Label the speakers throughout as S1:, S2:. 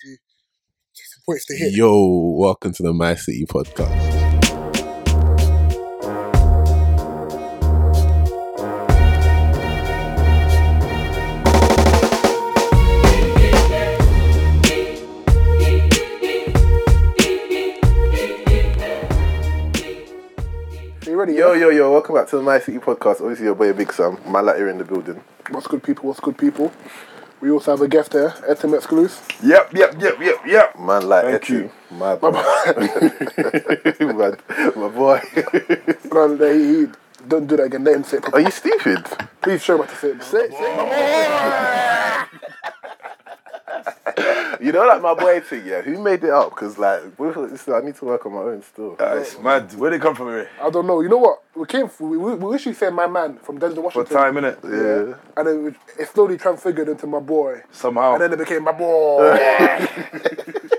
S1: to some points to hit.
S2: Yo, welcome to the My City podcast.
S1: Are you ready?
S2: Yo, yo, yo, welcome back to the My City podcast. Obviously, your boy Big Sam, my here in the building.
S1: What's good, people? What's good, people? We also have a guest there, Etim Exclusive.
S3: Yep, yep, yep, yep, yep.
S2: Man like
S3: Thank
S2: Eti,
S3: you.
S2: my boy. my, my boy.
S1: No, no, he, he, don't do that again. Let him say it.
S2: Are you stupid?
S1: Please show him how to say it. Say, say
S2: You know, like my boy thing, yeah? Who made it up? Because, like, with- I need to work on my own still.
S3: Uh, it's mad. Where they come from, Ray?
S1: I don't know. You know what? We came. We, we, we literally said my man from Denzel Washington.
S3: For
S1: Washington.
S3: time, innit?
S2: yeah.
S1: And it, it slowly transfigured into my boy.
S3: Somehow.
S1: And then it became my boy.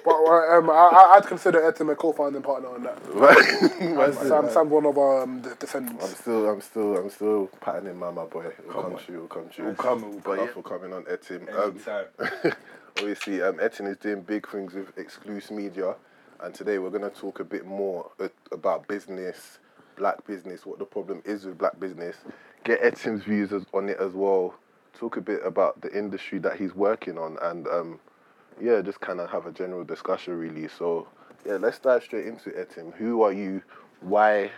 S1: but uh, um, I, I, I'd consider Etim a co-founding partner on that.
S2: Man,
S1: Sam, Sam's one of our um, de-
S2: I'm still, I'm still, I'm still patting him, man, my boy. It'll come, true, it'll come true.
S3: It'll come, it'll
S2: But
S3: come.
S2: yeah, for coming on Etim. Um,
S3: Anytime.
S2: Obviously, um, Etim is doing big things with Exclusive Media, and today we're going to talk a bit more uh, about business, black business, what the problem is with black business, get Etim's views on it as well, talk a bit about the industry that he's working on, and um, yeah, just kind of have a general discussion really. So yeah, let's dive straight into Etin. Who are you? Why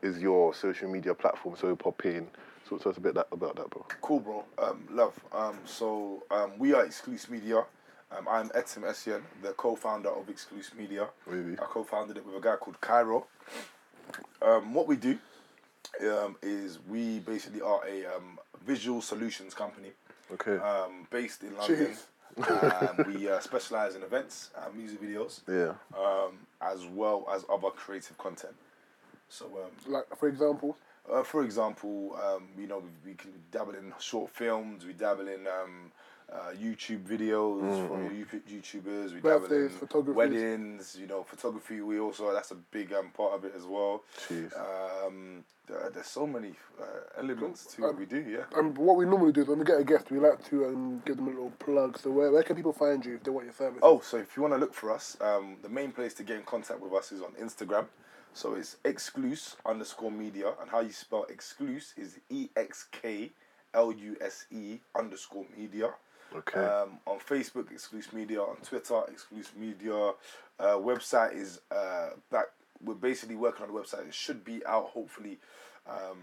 S2: is your social media platform so popping? Talk to us a bit that, about that, bro.
S3: Cool, bro. Um, love. Um, so um, we are Exclusive Media. Um, I'm Etim Essien, the co-founder of Exclusive Media.
S2: Really?
S3: I co-founded it with a guy called Cairo. Um, what we do um, is we basically are a um, visual solutions company
S2: Okay.
S3: um, based in London. um, we uh, specialize in events, and music videos,
S2: yeah.
S3: um, as well as other creative content. So, um,
S1: Like for example,
S3: uh, for example, um, you know, we, we can dabble in short films, we dabble in um, uh, YouTube videos from your YouTube- YouTubers, we
S1: Birthdays, photographies.
S3: weddings, you know, photography. We also that's a big um, part of it as well. Um, there- there's so many uh, elements to what we do. Yeah.
S1: um, what we normally do is when we get a guest, we like to um, give them a little plug. So where, where can people find you if they want your service?
S3: Oh, so if you want to look for us, um, the main place to get in contact with us is on Instagram. So it's excluse underscore media, and how you spell excluse is E X K L U S E underscore media.
S2: Okay.
S3: Um, on Facebook, excluse media. On Twitter, excluse media. Uh, website is uh, back. We're basically working on the website. It should be out hopefully um,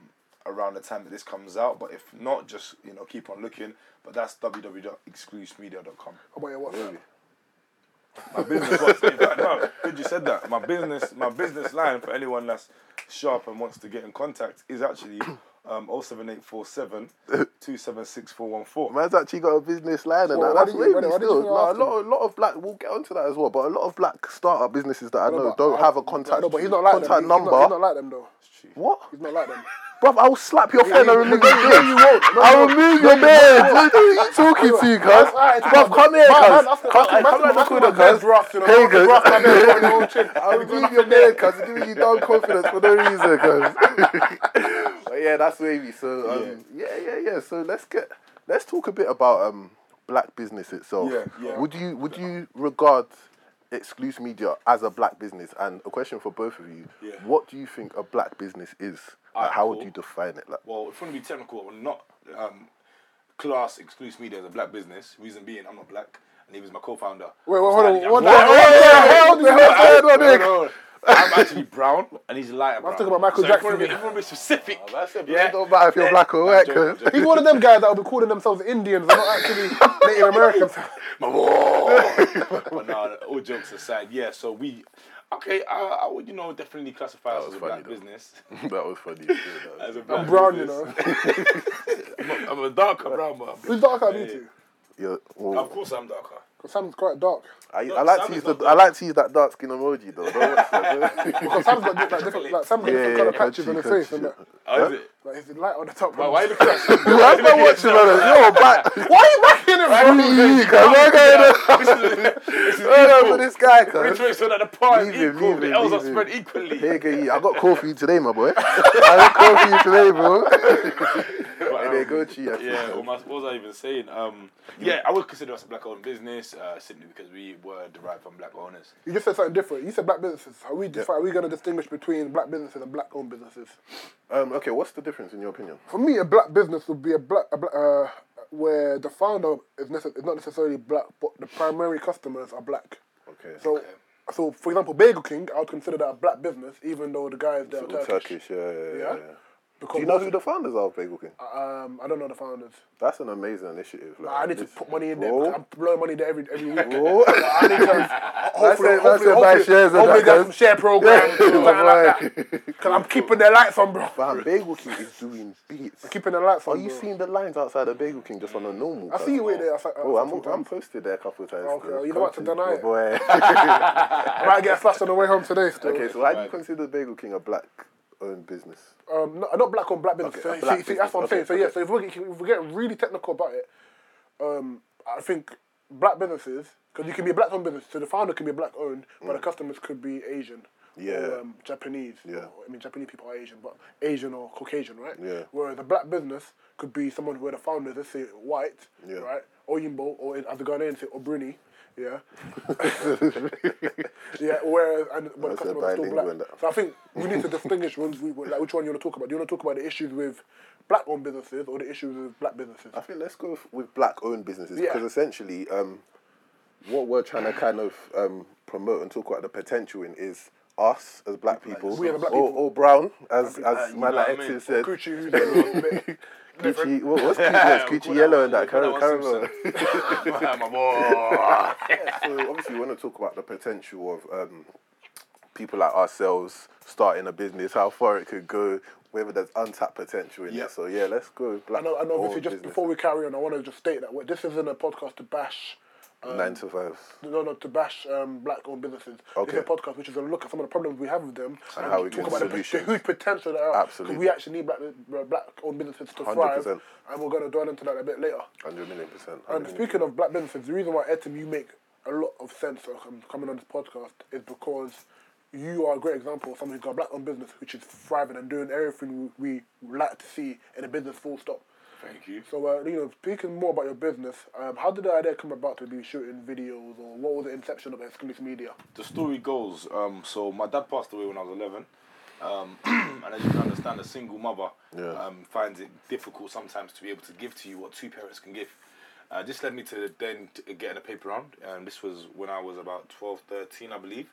S3: around the time that this comes out. But if not, just you know keep on looking. But that's www.exclusemedia.com.
S1: How about your WhatsApp?
S3: My business was in fact, no, good you said that. My business my business line for anyone that's sharp and wants to get in contact is actually um 07847 276
S2: Man's actually got a business line and
S1: Well,
S2: that. That's
S1: did you-
S2: wavy
S1: did- why did
S2: still.
S1: you
S2: No, a
S1: ask
S2: lot, a lot of black. We'll get onto that as well. But a lot of black startup businesses that I know
S1: but
S2: don't
S1: I-
S2: have a contact.
S1: No, but he's not like them.
S2: contact
S1: He's
S2: number.
S1: not, he's not like them though.
S2: what?
S1: He's not like them.
S2: Bruv, I will slap your phone and remove your
S1: No,
S2: beard.
S1: you won't. No,
S2: I
S1: you
S2: will remove your beard. What are you talking to, cuz? Bruv, come here, cuz. Come the corner, cuz. Hey, cuz.
S1: rough, my bed's got your own chin.
S2: I give your beard, cuz. Giving you down confidence for no reason, cuz. But yeah, that's wavy. So um, yeah, yeah, yeah. So let's get let's talk a bit about um black business itself.
S3: Yeah, yeah.
S2: Would you would you regard Exclusive Media as a black business? And a question for both of you:
S3: Yeah.
S2: What do you think a black business is? Like,
S3: Alright,
S2: how would you define it? Like,
S3: Well, if you want to be technical, we're not um, class exclusive media as a black business. Reason being, I'm not black, and he was my co-founder.
S1: Wait, wait, hold on.
S3: Slightly-
S1: One
S3: I'm-
S1: second.
S3: Hold on,
S1: Hold on, hold on, hold on, hold on,
S3: hold on, hold on. I'm actually brown, and he's lighter brown.
S1: I'm talking about Michael
S3: so
S1: Jackson
S3: If you
S1: here.
S3: want to be specific,
S2: that's it.
S3: yeah.
S2: It don't matter if you're
S3: Yeah.
S2: black or white, cuz.
S1: He's one of them guys that will be calling themselves Indians. They're not actually Native Americans.
S3: but no, all jokes aside, yeah. So we, okay, I, I would you know definitely classify us as a
S2: funny,
S3: black
S2: though.
S3: business.
S2: that was funny. Yeah, that was-
S3: As a black
S1: I'm brown, you know.
S3: I'm, a- I'm a darker brown, but I'm
S1: Who's darker than you two?
S2: Yeah, well,
S3: Of course, I'm darker.
S1: 'Cause Sam's quite dark.
S2: I,
S3: No,
S2: I like
S3: Sam
S2: to
S3: is
S2: use
S3: not
S2: the I like to use that dark skin emoji though. Don't watch.
S1: Because Sam's got like, different, like Sam's got
S2: Yeah,
S1: different
S2: yeah,
S1: colour patches on his face and that.
S3: How is it?
S1: Like he's light on the top.
S3: Why, why are you looking at Sam?
S2: Why am I watching man? You're back.
S1: Why are you backing him?
S2: Why
S1: bro?
S2: you cuz? Why going
S3: This is
S2: on
S3: equal.
S2: for this guy
S3: We
S2: cuz?
S3: to make sure that the pie is
S2: Leave him,
S3: equal,
S2: leave
S3: the
S2: him,
S3: L's are
S2: leave him.
S3: spread equally.
S2: Here you go. I got call for you today, my boy. I got call for you today, bro.
S3: But,
S2: they go to you.
S3: Yeah, what, was, what was I even saying? Um, yeah, I would consider us a black-owned business uh, simply because we were derived from black owners.
S1: You just said something different. You said black businesses. Are we defi- are we going to distinguish between black businesses and black owned businesses?
S2: Um, okay, what's the difference in your opinion?
S1: For me, a black business would be a black, a black uh, where the founder is, necess- is not necessarily black, but the primary customers are black.
S2: Okay.
S1: So, so for example, Bagel King, I would consider that a black business, even though the guys they're
S2: All
S1: Turkish.
S2: Turkish, yeah, yeah, yeah.
S1: Yeah?
S2: yeah.
S1: Because
S2: Do you know who the founders are of Bagel King?
S1: Um, I don't know the founders.
S2: That's an amazing initiative. Like,
S1: I need to put money in there. I'm blowing money there every every week.
S2: Bro.
S1: I need to hopefully,
S2: that's
S1: hopefully,
S2: it,
S1: hopefully,
S2: shares
S1: hopefully some share programs, something like that. Because I'm keeping their lights on, bro.
S2: Fam, Bagel King is doing beats.
S1: I'm Keeping the lights on.
S2: Are you
S1: bro.
S2: seeing the lines outside of Bagel King just on a normal?
S1: I see you wait there. Like,
S2: Oh,
S1: uh,
S2: I'm, I'm posted there a couple of times.
S1: Okay,
S2: still.
S1: you know what to deny it.
S2: Boy.
S1: I might get flashed on the way home today. Still.
S2: okay, so why do you consider Bagel King a black owned business?
S1: Um, no, not black on black business.
S2: Okay,
S1: so,
S2: black
S1: see, see, that's what I'm saying.
S2: Okay,
S1: So yeah, so if we if we get really technical about it, um, I think black businesses because you can be a black owned business, so the founder can be black owned, but the customers could be Asian.
S2: Yeah.
S1: Or, um, Japanese.
S2: Yeah.
S1: Or, I mean, Japanese people are Asian, but Asian or Caucasian, right?
S2: Yeah.
S1: Whereas a black business could be someone where the founders, let's say, white,
S2: Yeah.
S1: right? Oyinbo, or as the Ghanaians say, Obruni. Yeah. yeah. Whereas, and but the
S2: That's a
S1: customers are still black. So I think we need to distinguish when we, like which one you want to talk about. Do you want to talk about the issues with black-owned businesses or the issues with black businesses?
S2: I think let's go f- with black owned businesses
S1: Yeah.
S2: because essentially, um, what we're trying to kind of um, promote and talk about the potential in is us as black people,
S1: We as black
S2: or,
S1: people.
S2: or brown, as
S3: Uh,
S2: as
S3: you
S2: my
S3: know
S2: like
S3: I mean?
S2: Said.
S1: Coochie, who's a bit
S2: Gucci, what, what's Gucci? Yes,
S3: Call
S2: yellow and that.
S3: call that
S2: Caramel.
S3: one
S2: caramel.
S3: My boy.
S2: so obviously, we want to talk about the potential of um, people like ourselves starting a business, how far it could go, whether there's untapped potential in
S3: Yeah.
S2: it. So yeah, let's go. with Black
S1: I know, and obviously, just
S2: businesses.
S1: before we carry on, I want to just state that this isn't a podcast to bash. Um,
S2: nine to five.
S1: No, no, to bash um, black-owned businesses.
S2: Okay.
S1: It's a podcast which is a look at some of the problems we have with them
S2: And how we
S1: talk about the, the huge potential that are.
S2: Absolutely.
S1: we actually need black, uh, black-owned businesses to thrive,
S2: 100%.
S1: and we're going to dwell into that a bit later.
S2: Hundred million percent.
S1: And speaking of black businesses, the reason why Etim you make a lot of sense of um, coming on this podcast is because you are a great example of someone who's got a black owned business which is thriving and doing everything we, we like to see in a business full stop.
S3: Thank you.
S1: So, uh, you know, speaking more about your business, um, how did the idea come about to be shooting videos or what was the inception of Exclusive Media?
S3: the story goes, um, so my dad passed away when I was 11. Um, and as you can understand, a single mother
S2: Yeah.
S3: um, finds it difficult sometimes to be able to give to you what two parents can give. Uh, this led me to then t- getting a paper round. Um, this was when I was about 12, 13, I believe.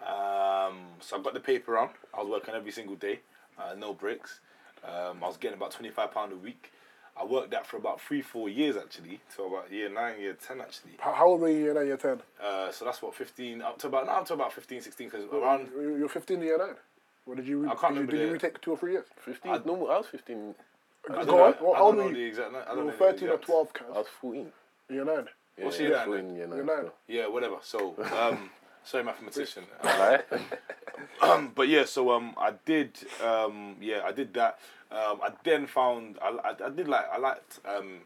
S3: Um, so I got the paper round. I was working every single day, uh, no breaks. Um, I was getting about £25 a week. I worked that for about three, four years actually, so about year nine, year 10 actually.
S1: How, how old were you in year 10?
S3: Uh, so that's what 15 up to about no, up to about 15 16 because around
S1: You you were 15 year 9? Or did you, re-
S3: I can't
S1: did, you,
S3: remember
S1: did you retake two or three years?
S2: Fifteen. no, I was fifteen.
S3: I
S1: Go on, what-
S3: I
S1: how old
S3: don't
S1: were
S3: know
S1: you?
S3: the exact I don't
S1: were
S3: know the
S1: 13 or
S3: exact-
S1: 12,
S2: I was fourteen.
S1: Year 9?
S3: What's
S2: yeah,
S3: year nine
S2: fourteen,
S3: then?
S2: year nine
S1: Year nine.
S2: still.
S3: yeah whatever so um sorry mathematician
S2: Right?
S3: um but yeah so um I did um yeah I did that um I then found I, I, I did like I liked um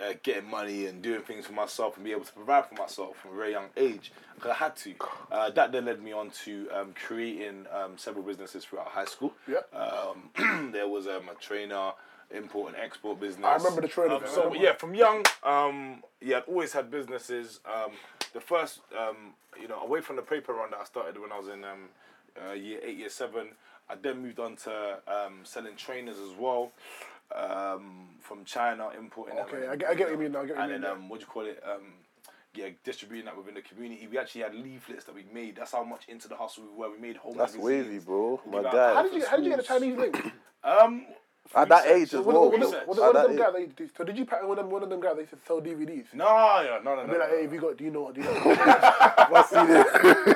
S3: uh, getting money and doing things for myself and be able to provide for myself from a very young age because I had to. Uh, that then led me on to um, creating um, several businesses throughout high school.
S1: Yep.
S3: Um, there was um, a trainer, import and export business.
S1: I remember the trainer,
S3: Um, so yeah, from young, um, yeah, I'd always had businesses. Um, the first, um, you know, away from the paper run that I started when I was in um, uh, year eight, year seven, I then moved on to um, selling trainers as well. Um, from China, importing
S1: Okay,
S3: and,
S1: I get- I get what you mean now, I get what
S3: and
S1: you mean
S3: then um, what do you call it? Um, yeah, distributing that within the community. We actually had leaflets that we made. That's how much into the hustle we were. We made home
S2: That's
S3: magazines.
S2: wavy, bro. My
S3: give out
S2: guy.
S1: How did you how did you get the
S3: schools.
S1: Chinese link?
S3: Um,
S2: At that age as
S1: Was,
S2: well.
S1: was, was,
S3: research.
S1: was
S2: At
S1: one of
S2: that
S1: them
S2: age.
S1: guys? That, you- so did you pattern with them? One of them guys that used to sell DVDs?
S3: No, yeah, no, no,
S1: I'd
S3: no.
S1: be like,
S3: no.
S1: hey, have you got? Do you know? Do you know?
S2: What's in it?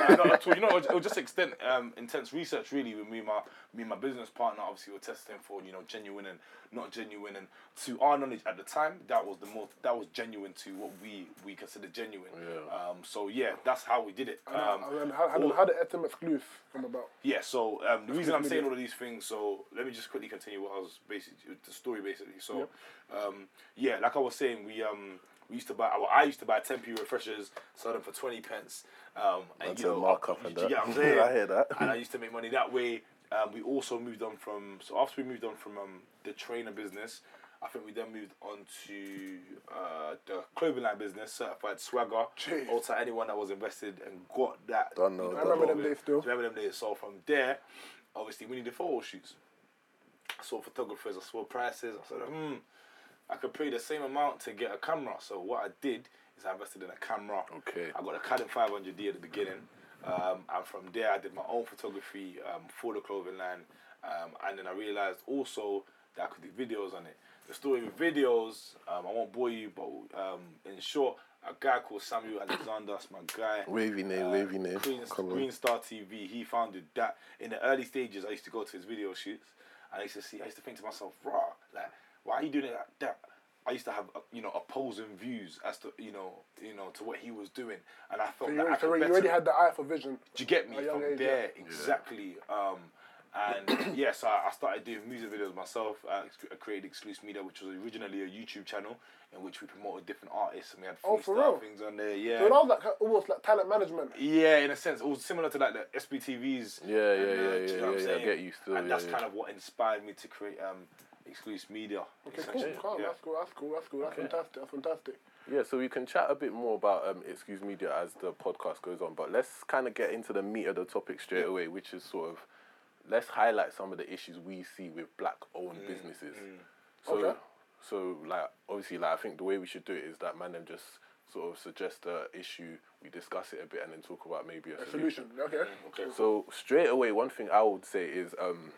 S3: no, not at all. You know, it was, it was just extent um, intense research really with me and my me and my business partner. Obviously, were testing for you know genuine and not genuine, and to our knowledge at the time, that was the most that was genuine to what we we consider genuine.
S2: Yeah.
S3: Um, so yeah, that's how we did it. Um,
S1: and then how, how, did,
S3: all-
S1: how did Etim Exclusive come about?
S3: yeah, so um, the reason I'm saying all of these things, so let me just quickly continue what I was basically the story basically. So, um, yeah, like I was saying, we um we used to buy. Well, I used to buy ten p refreshers, sell them for twenty pence. Um, and
S2: That's
S3: you
S2: a
S3: know,
S2: markup
S3: you,
S2: and
S3: you
S2: that.
S3: what I'm
S2: hear that.
S3: And I used to make money that way. Um, we also moved on from. So after we moved on from um, the trainer business, I think we then moved on to uh, the clothing line business, certified swagger.
S1: Jeez.
S3: Also, anyone that was invested and got that.
S2: Don't know,
S3: you
S2: I
S1: remember them days still.
S3: Remember them days? So from there, obviously, we needed photo shoots. Saw photographers, I saw prices. I said, hmm, I could pay the same amount to get a camera. So what I did is I invested in a camera.
S2: Okay.
S3: I got a Canon 500D at the beginning, um, and from there I did my own photography um, for the clothing line, um, and then I realized also that I could do videos on it. The story with videos, um, I won't bore you, but um, in short, a guy called Samuel Alexander, that's my guy.
S2: Wavy name,
S3: Uh,
S2: wavy name.
S3: Green, Green Star TV. He founded that. In the early stages, I used to go to his video shoots, I used to see. I used to think to myself, "Raw, like, why are you doing it like that?" I used to have, uh, you know, opposing views as to, you know, you know, to what he was doing, and I felt
S1: So you,
S3: I
S1: already, so
S3: could
S1: you already had the eye for vision.
S3: do you get me from
S1: age,
S3: there?
S1: yeah.
S3: Exactly. Um, and yes, I, I started doing music videos myself. I, I created Exclusive Media, which was originally a YouTube channel in which we promoted different artists and we had
S1: Oh, for
S3: freestyle
S1: real?
S3: things on there. Yeah.
S1: So that was like almost like talent management.
S3: Yeah, in a sense, it was similar to like the SBTVs.
S2: Yeah, yeah,
S3: and, uh,
S2: yeah,
S3: do you know
S2: yeah,
S3: what I'm
S2: yeah, yeah, I
S3: saying?
S2: get you still,
S3: And
S2: yeah,
S3: that's
S2: yeah.
S3: kind of what inspired me to create um, exclusive media.
S1: Okay, cool,
S3: essentially. Yeah.
S1: That's cool. That's cool. That's cool. That's fantastic. That's fantastic.
S2: Yeah, so we can chat a bit more about um, Exclusive Media as the podcast goes on, but let's kind of get into the meat of the topic straight away, which is sort of let's highlight some of the issues we see with black-owned businesses. So,
S1: Okay.
S2: so like obviously, like I think the way we should do it is that man them just sort of suggest a issue, we discuss it a bit, and then talk about maybe a,
S1: A
S2: solution.
S1: solution. Okay.
S3: Okay.
S2: So straight away, one thing I would say is um,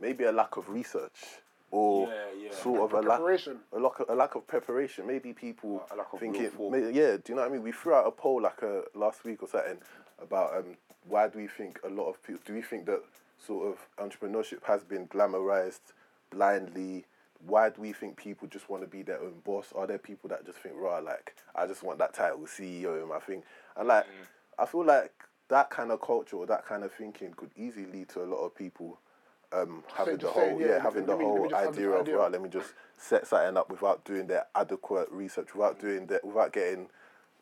S2: maybe a lack of research or
S3: Yeah, yeah.
S2: sort of a lack,
S1: Preparation.
S2: a lack, of, a lack of preparation. Maybe people
S3: A lack of
S2: thinking, may- yeah, do you know what I mean? We threw out a poll like uh, last week or something about um, why do we think a lot of people do we think that sort of entrepreneurship has been glamorized blindly? Why do we think people just want to be their own boss? Are there people that just think, raw, like I just want that title, CEO, in my thing? And like, I feel like that kind of culture or that kind of thinking could easily lead to a lot of people um, having the whole,
S1: saying, yeah,
S2: yeah, having the
S1: me-
S2: whole idea of, right, let me just set something up without doing their adequate research, without doing that, without getting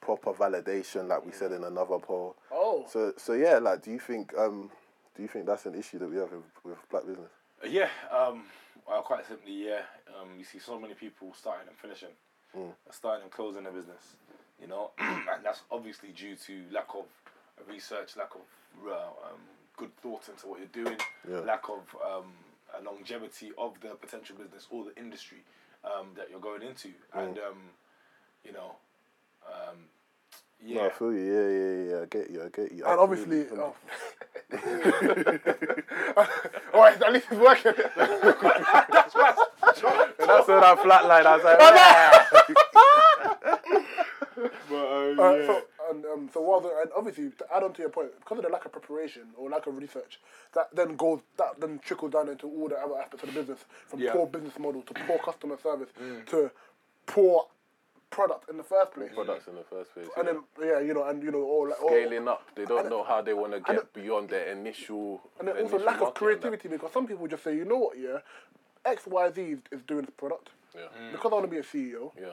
S2: proper validation, like we said in another poll.
S1: Oh.
S2: So, so yeah, like, do you think, um, do you think that's an issue that we have with, with black business?
S3: Yeah, um, well, quite simply, yeah. Um, you see so many people starting and finishing, starting and closing their business, you know, and that's obviously due to lack of research, lack of uh, um, good thought into what you're doing,
S2: Yeah.
S3: lack of um, a longevity of the potential business or the industry um, that you're going into, and um, you know, um, yeah.
S2: No, I feel you. Yeah, yeah, yeah. I get you. I get you.
S1: And
S2: Absolutely.
S1: obviously, oh. all right, at least it's working.
S2: that's And that's when I flatlined. I was like,
S3: But, uh,
S1: Uh,
S3: yeah.
S1: so, and, um, so while the, and obviously to add on to your point, because of the lack of preparation or lack of research, that then goes that then trickles down into all the other aspects of the business, from
S3: Yeah.
S1: poor business model to poor customer service to poor product in the first place.
S2: products in the first place.
S1: And
S2: yeah.
S1: then yeah, you know, and you know, all like or-
S2: Scaling up, they don't know how they want to get
S1: it-
S2: beyond their initial.
S1: And then also lack of
S2: market and that.
S1: creativity because some people just say, you know what, yeah, X Y Z is doing this product.
S2: Yeah, mm.
S1: Because I want to be a CEO,
S2: yeah.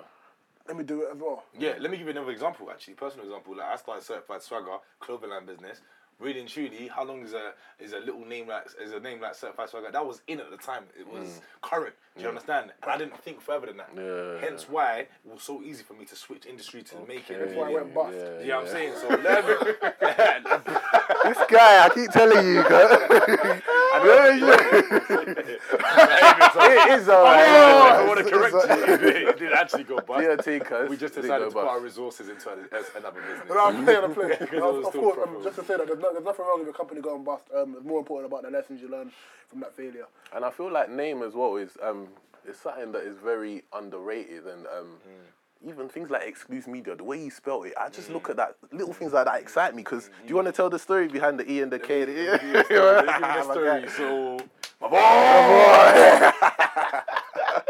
S1: let me do it as well.
S3: Yeah, let me give you another example. Actually, personal example. Like I started certified swagger clothing line business. Really and truly, how long is a is a little name like is a name like certified swagger? That was in at the time. It was mm. current. Do you mm. understand? And I didn't think further than that.
S2: Yeah.
S3: Hence why it was so easy for me to switch industry to make it.
S1: That's why I went bust.
S3: You know what I'm saying? So learn.
S2: This guy, I keep telling you, it is alright.
S3: I want to correct you. It didn't actually go bust.
S2: Yeah, take us.
S3: We just
S2: They
S3: decided
S2: go
S3: to put our resources into a- as another business.
S1: No, I'm playing, I'm playing.
S3: Because it
S1: of
S3: was
S1: of course, um,
S3: profitable.
S1: just to say that there's, no, there's nothing wrong with a company going bust. Um, it's more important about the lessons you learn from that failure.
S2: And I feel like name as well is um is something that is very underrated and um even things like exclusive media, the way you spell it, I just look at that little things like that excite me because do you want to tell the story behind the E and the K?
S3: Let me the story. Let me give
S2: My
S3: boy.
S2: guy.
S3: So,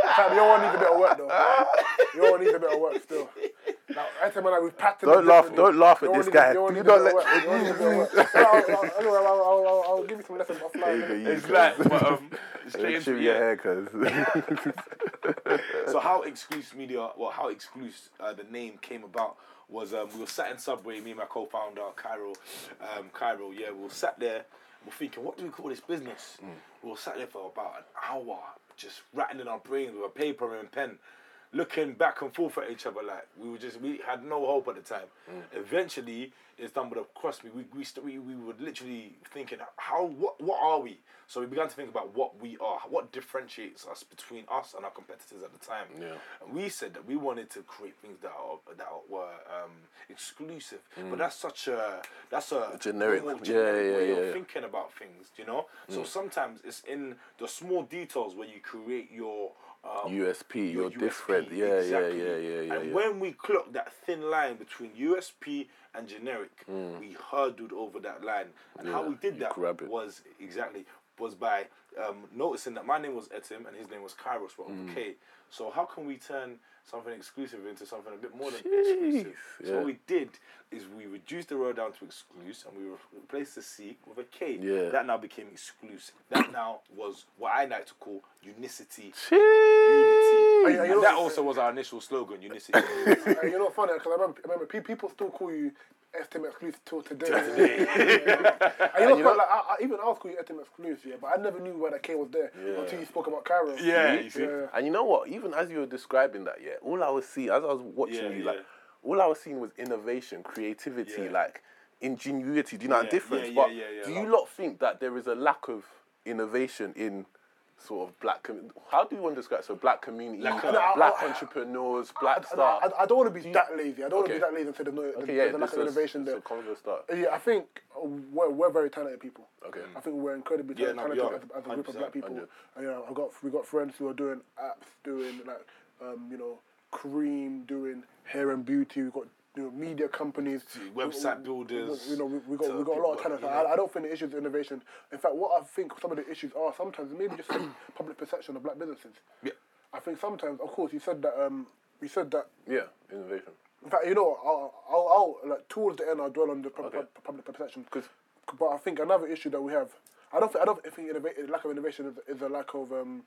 S3: my
S1: Fam, your one needs a bit of work though. Your one needs a bit of work still. Now, I tell man, we've packed
S2: Don't laugh- don't laugh at
S1: Your one
S2: this
S1: needs-
S2: guy. You
S1: needs a
S2: don't let-
S1: work. Your one needs a bit of work. I'll, give you some lessons offline.
S2: There you
S1: innit?
S3: It's
S2: you
S3: like, but, um, straight into
S2: Trim your
S3: yeah.
S2: hair, cuz.
S3: So how exclusive media, well, how exclusive uh, the name came about was um, we were sat in Subway, me and my co-founder Cairo, um, Cairo, yeah, we were sat there We're thinking, what do we call this business?
S2: Mm.
S3: We were sat there for about an hour, just rattling our brains with a paper and pen, looking back and forth at each other like we were just we had no hope at the time.
S2: Mm.
S3: Eventually, it stumbled across me. We we, st- we we were literally thinking, how what what are we? So we began to think about what we are, what differentiates us between us and our competitors at the time.
S2: Yeah.
S3: And we said that we wanted to create things that are that were um, exclusive, but that's such a that's a
S2: Mm. Generic.
S3: normal,
S2: Yeah, yeah,
S3: way
S2: yeah,
S3: of
S2: yeah.
S3: thinking about things. You know,
S2: Mm.
S3: so sometimes it's in the small details where you create your um,
S2: USP, you're
S3: USP,
S2: different. Yeah,
S3: exactly.
S2: yeah, yeah, yeah, yeah.
S3: And
S2: yeah.
S3: when we clocked that thin line between USP and generic, we hurdled over that line. And how
S2: Mm.
S3: We did that was exactly was by um, noticing that my name was Etim and his name was Kairos, but
S2: Mm.
S3: okay. So how can we turn something exclusive into something a bit more than
S2: Jeez,
S3: exclusive? So
S2: yeah.
S3: what we did is we reduced the row down to exclusive and we replaced the C with a K.
S2: Yeah.
S3: That now became exclusive. That now was what I like to call unicity.
S2: Jeez.
S3: Unity.
S1: you
S3: And
S1: know-
S3: that also was our initial slogan, Unicity. Unity.
S1: Uh, you know, funny because I remember, I remember pe- people still call you STM exclusive till today. and you know, like, I, I, even I was calling you STM exclusive, yeah, but I never knew where that K was there
S2: Yeah.
S1: until you spoke about Cairo.
S3: Yeah, you see.
S1: Yeah.
S2: And you know what? Even as you were describing that, yeah, all I was seeing as I was watching
S3: Yeah,
S2: you,
S3: yeah.
S2: like, all I was seeing was innovation, creativity,
S3: Yeah.
S2: like ingenuity. Do you know
S3: Yeah,
S2: the difference?
S3: yeah,
S2: but
S3: yeah, yeah,
S2: do
S3: yeah.
S2: you lot think that there is a lack of innovation in sort of black? Com- how do you want to describe so black community,
S3: Like,
S2: black
S3: uh,
S1: I- I-
S2: entrepreneurs, black
S1: I,
S2: staff?
S1: I, I don't want to be that lazy. I don't want to be that lazy and say there's no
S2: okay,
S1: there's
S2: yeah,
S1: a lack of innovation
S2: this
S1: there.
S2: is a convo start.
S1: Yeah, I think uh, we're, we're very talented people.
S2: Okay.
S1: I think we're incredibly
S3: Yeah,
S1: talented
S3: no, we
S1: as,
S3: are.
S1: as a group of black people. And, you know, I've got we got friends who are doing apps, doing like um, you know, cream, doing hair and beauty. We've got you know, media companies,
S3: website
S1: We-
S3: builders,
S1: You know, we, we got we got a lot of talent.
S3: you
S1: I. I don't think the issue is innovation. In fact, what I think some of the issues are sometimes maybe just public perception of black businesses.
S3: Yeah.
S1: I think sometimes, of course, you said that. Um, you said that
S2: Yeah, innovation.
S1: in fact, you know, I'll, I'll, I'll like towards the end, I'll dwell on the pub-
S2: Okay.
S1: pub- public perception.
S2: 'Cause-
S1: but I think another issue that we have, I don't think, I don't think innova- lack of innovation is, is a lack of. Um,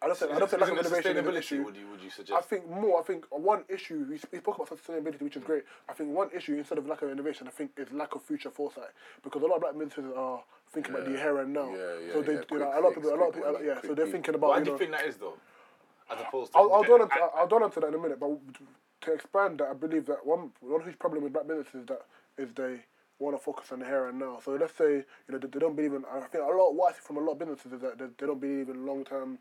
S1: I don't think, I don't think lack of innovation is an issue.
S3: Would you, would you
S1: I think more. I think one issue we, we spoke about sustainability, which is great. I think one issue instead of lack of innovation, I think is lack of future foresight because a lot of black businesses are thinking about the here and now.
S2: Yeah, yeah,
S1: so they,
S2: yeah,
S1: you know, a lot of people, a lot of people,
S2: money,
S1: yeah. So they're
S2: peak.
S1: thinking about.
S3: Why do you
S1: know,
S3: think that is though? As opposed to
S1: I'll, I'll dwell on I'll, I'll dwell that in a minute, but to expand that, I believe that one one huge problem with black businesses is that is they want to focus on the here and now. So let's say you know they, they don't believe in. I think a lot what I see from a lot of businesses is that they, they don't believe in long term,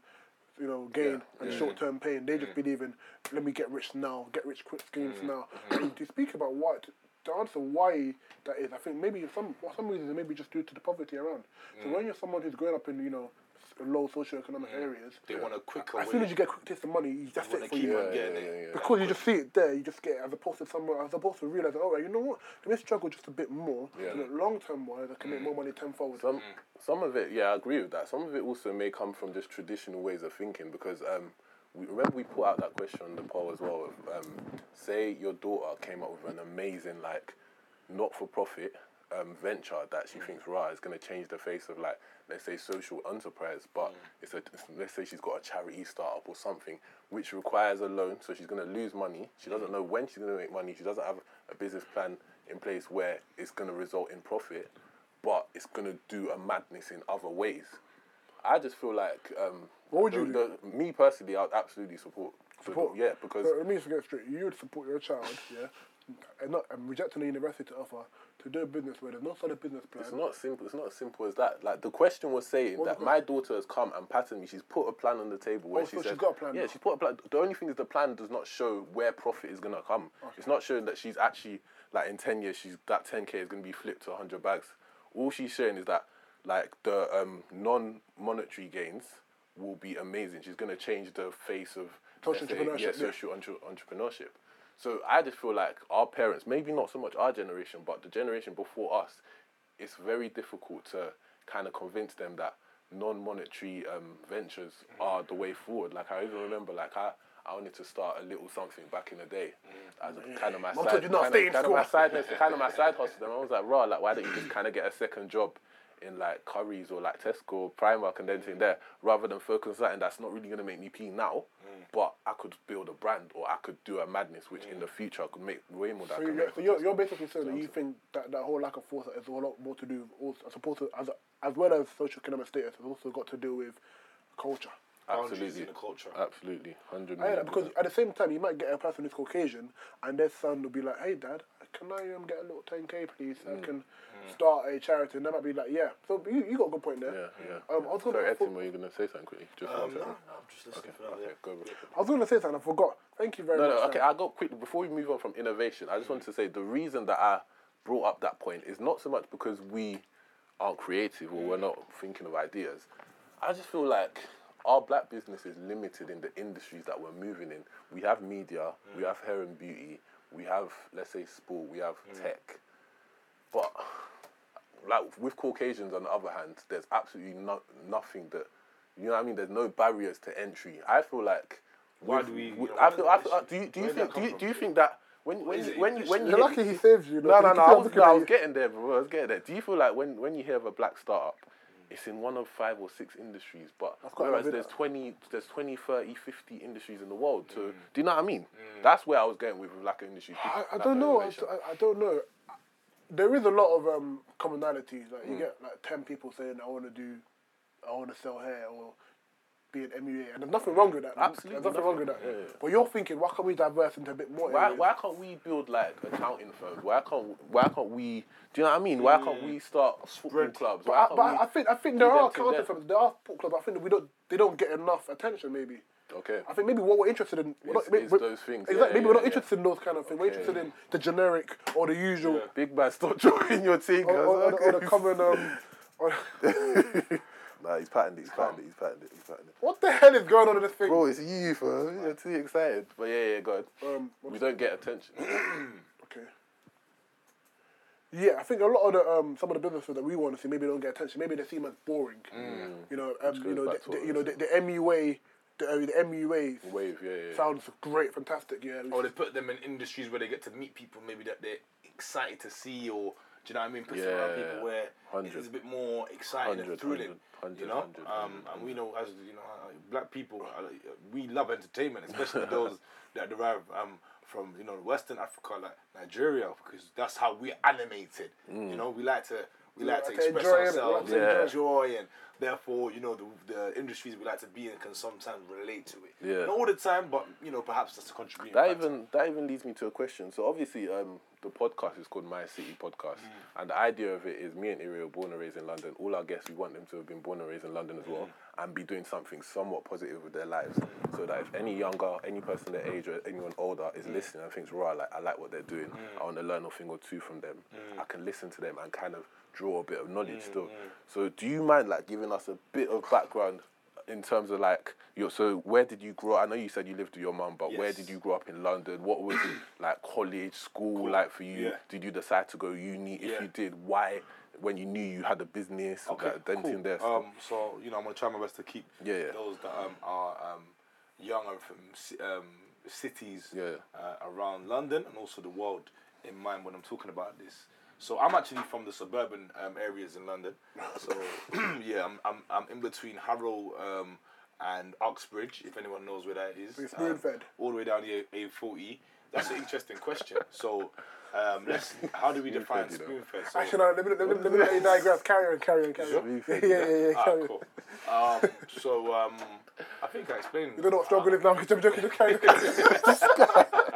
S1: you know, gain and short term pain. They just believe in let me get rich now, get rich quick schemes now. To speak about why to, to answer why that is, I think maybe some for some reasons it may be just due to the poverty around. So when you're someone who's growing up in you know s- low socioeconomic areas,
S3: They want a quicker
S1: as
S3: way.
S1: soon as you get quick taste of money, you just
S3: wanna
S1: it for
S3: keep
S1: you.
S3: on
S2: Yeah,
S3: getting
S2: yeah,
S3: it.
S2: yeah, yeah.
S1: Because you just see it there, you just get it as opposed to somewhere, as opposed to realizing, all right, you know what, let me struggle just a bit more.
S2: Yeah.
S1: Long term wise, I can make more money tenfold.
S2: Some some of it, yeah, I agree with that. Some of it also may come from just traditional ways of thinking because um, we remember we put out that question on the poll as well. Of, um, say your daughter came up with an amazing like not for profit um, venture that she thinks right is going to change the face of like let's say social enterprise, but it's a let's say she's got a charity startup or something which requires a loan, so she's going to lose money. She doesn't know when she's going to make money. She doesn't have a business plan in place where it's going to result in profit but it's gonna do a madness in other ways. I just feel like um,
S1: What would you
S2: the, the- me personally, I'd absolutely support.
S1: Support?
S2: yeah, because
S1: So let me just get straight. You would support your child, yeah, and not and rejecting the university to offer to do a business where there's no solid business plan.
S2: it's not simple. It's not as simple as that. Like the question was saying
S1: What's
S2: that my daughter has come and patterned me. She's put a plan on the table where
S1: Oh,
S2: she
S1: so
S2: says,
S1: she's got a plan
S2: Yeah,
S1: now.
S2: she's put a plan. The only thing is the plan does not show where profit is gonna come. It's not showing that she's actually like in ten years she's that ten k is gonna be flipped to hundred bags. All she's showing is that like the um, non-monetary gains will be amazing. She's gonna change the face of
S1: Social entrepreneurship,
S2: Yeah, social entre- entrepreneurship. So I just feel like our parents, maybe not so much our generation, but the generation before us, it's very difficult to kind of convince them that non-monetary um, ventures are the way forward. Like I even remember, like I, I wanted to start a little something back in the day as a kind of my
S1: Mum
S2: side,
S1: told
S2: kind, of, kind of my side, kind of my side hustle. And I was like, raw, like why don't you just kind of get a second job in like Curry's or like Tesco, Primark, and then thing there, rather than focus on something that's not really gonna make me pee now, mm. but I could build a brand or I could do a madness, which in mm. the future I could make way more. That
S1: So, you're, so you're, you're basically saying that you think that that whole lack of foresight is a lot more to do, with also, as opposed to as as well as social economic status, it's also got to do with culture.
S2: Absolutely.
S3: in the culture.
S2: Absolutely, hundred
S1: I hear
S2: million.
S1: that because at the same time, you might get a person who's Caucasian, and their son will be like, "Hey, dad, can I um, get a little 10k, please?
S2: Mm.
S1: I can start a charity." And they might be like, "Yeah." So you, you got a good point there.
S2: Yeah, yeah.
S1: Um, I was gonna,
S2: Sorry,
S1: I,
S2: Etim, were you gonna say something quickly? Just
S3: Um, no, no, I'm just listening for that.
S2: Okay,
S3: yeah.
S2: go. bro.
S1: was gonna say something. I forgot. Thank you very
S2: No,
S1: much.
S2: no,
S1: Sam.
S2: okay, I got go quickly. Before we move on from innovation, I just wanted to say the reason that I brought up that point is not so much because we aren't creative or we're not thinking of ideas. I just feel like our black business is limited in the industries that we're moving in. We have media, we have hair and beauty, we have, let's say, sport, we have mm. tech. But, like, with Caucasians, on the other hand, there's absolutely no, nothing that, you know what I mean? There's no barriers to entry. I feel like
S3: Why
S2: with-
S3: do we-
S2: with-
S3: know,
S2: I feel, I feel, do you do you think
S3: that
S2: do you, do you think that when when you, when you when you
S1: You're lucky he saves you.
S2: no no no I was, no, I was getting there bro I was getting there do you feel like when when you hear of a black startup it's in one of five or six industries but whereas
S1: bit.
S2: there's 20 there's 20 30 50 industries in the world so
S1: Mm.
S2: do you know what I mean that's where I was going with with lack of industry
S1: I, I don't
S2: of
S1: know. I. I, I don't know. There is a lot of um, commonalities. Like
S2: Mm.
S1: you get like ten people saying, "I want to do, I want to sell hair or be an MUA," and there's nothing wrong with that.
S2: Absolutely
S1: there's nothing wrong with that.
S2: Yeah, yeah.
S1: But you're thinking, why can't we diverse into a bit more?
S2: Why, why can't we build like accounting firms? Why can't why can't we? Do you know what I mean? Why can't we start football clubs?
S1: But,
S2: Why
S1: I,
S2: can't
S1: but
S2: we?
S1: I think I think there are
S2: them to
S1: counter
S2: them?
S1: firms, there are football clubs. I think we don't they don't get enough attention. Maybe
S2: okay.
S1: I think maybe what we're interested in. We're
S2: It's-
S1: not, maybe,
S2: it's
S1: we're-
S2: those things,
S1: Exactly.
S2: yeah,
S1: maybe
S2: yeah,
S1: we're not
S2: yeah.
S1: interested in those kind of things. We're interested in the generic or the usual
S2: Big man, stop drawing your thing.
S1: or, or, or, the- or the common. Um, or,
S2: Nah, he's patented it, he's patented it, he's patented it, he's patented it.
S1: what the hell is going on in this thing?
S2: Bro, it's you, bro. You're too excited. But yeah, yeah, go ahead.
S1: Um,
S2: We don't get attention.
S1: Okay. Yeah, I think a lot of the um, some of the businesses that we want to see maybe don't get attention. Maybe they seem as boring. You know, um, you know, the, the, you know, the, the MUA, the, uh, the MUAs
S2: Wave, yeah, yeah.
S1: sounds great, fantastic. Yeah, we-
S3: Or they put them in industries where they get to meet people maybe that they're excited to see or do you know what I mean? Put them around
S2: Yeah,
S3: people where
S2: hundred.
S3: it's a bit more exciting and
S2: Hundred,
S3: thrilling.
S2: hundred,
S3: you know? um, and we know as you know, black people, we love entertainment, especially those that derive um, from you know Western Africa, like Nigeria, because that's how we're animated.
S2: Mm.
S3: You know, we like to we like to express
S1: enjoy we like
S3: ourselves, and
S2: enjoy.
S3: enjoy, and therefore, you know, the, the industries we like to be in can sometimes relate to it.
S2: Yeah.
S3: Not all the time, but you know, perhaps that's a contributing
S2: That
S3: factor.
S2: even that even leads me to a question. So obviously, um, the podcast is called My City Podcast, mm. and the idea of it is me and Iri are born and raised in London. All our guests, we want them to have been born and raised in London as well, mm. and be doing something somewhat positive with their lives. So that if any younger, any person their age or anyone older is mm. listening and thinks, "Right, like I like what they're doing. I want to learn a thing or two from them. I can listen to them and kind of draw a bit of knowledge still." So do you mind like giving us a bit of background? In terms of like your, so where did you grow? up? I know you said you lived with your mum, but where did you grow up in London? What was like college, school like for you?
S3: Yeah.
S2: Did you decide to go uni? If
S3: Yeah.
S2: you did, why? When you knew you had a business,
S3: Okay,
S2: like,
S3: cool.
S2: there.
S3: Um, so you know, I'm gonna try my best to keep
S2: Yeah, yeah.
S3: those that um, are um, young and from um, cities
S2: Yeah.
S3: uh, around London and also the world in mind when I'm talking about this. So I'm actually from the suburban um, areas in London. So yeah, I'm, I'm I'm in between Harrow um, and Uxbridge, if anyone knows where that is.
S1: It's
S3: Um,
S1: spoon-fed.
S3: all the way down the A- A40. That's an interesting question. So um, let's how do we define
S2: Spoon-fed, you know.
S3: spoon? So,
S1: Actually, no, let me, let me, let me let you digress. Carry on, carry on, carry on.
S2: Spoon
S1: Yeah, yeah, yeah, yeah.
S3: Ah,
S1: Carry on.
S3: cool. Um, so um, I think I explained.
S1: You don't know what struggle is now. I'm joking, just carry on.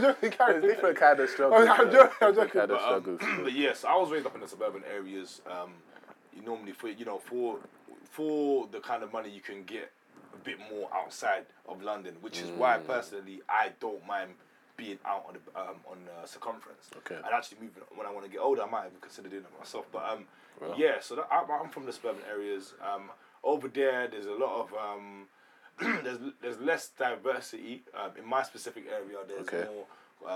S1: Carry on. I'm joking, carry on.
S2: There's different kind of struggles.
S1: I'm
S2: yeah.
S1: joking, I'm joking.
S2: kind of
S3: But, um,
S2: struggles.
S3: but yes, I was raised up in the suburban areas. Um, you normally for you know for for the kind of money you can get a bit more outside of London, which is why
S2: Mm.
S3: personally I don't mind being out on the um, on uh, circumference.
S2: Okay.
S3: And actually moving when I want to get older, I might even consider doing it myself. But um, yeah, so that, I'm, I'm from the suburban areas. Um, over there, there's a lot of um, there's there's less diversity um, in my specific area. There's
S2: Okay.
S3: more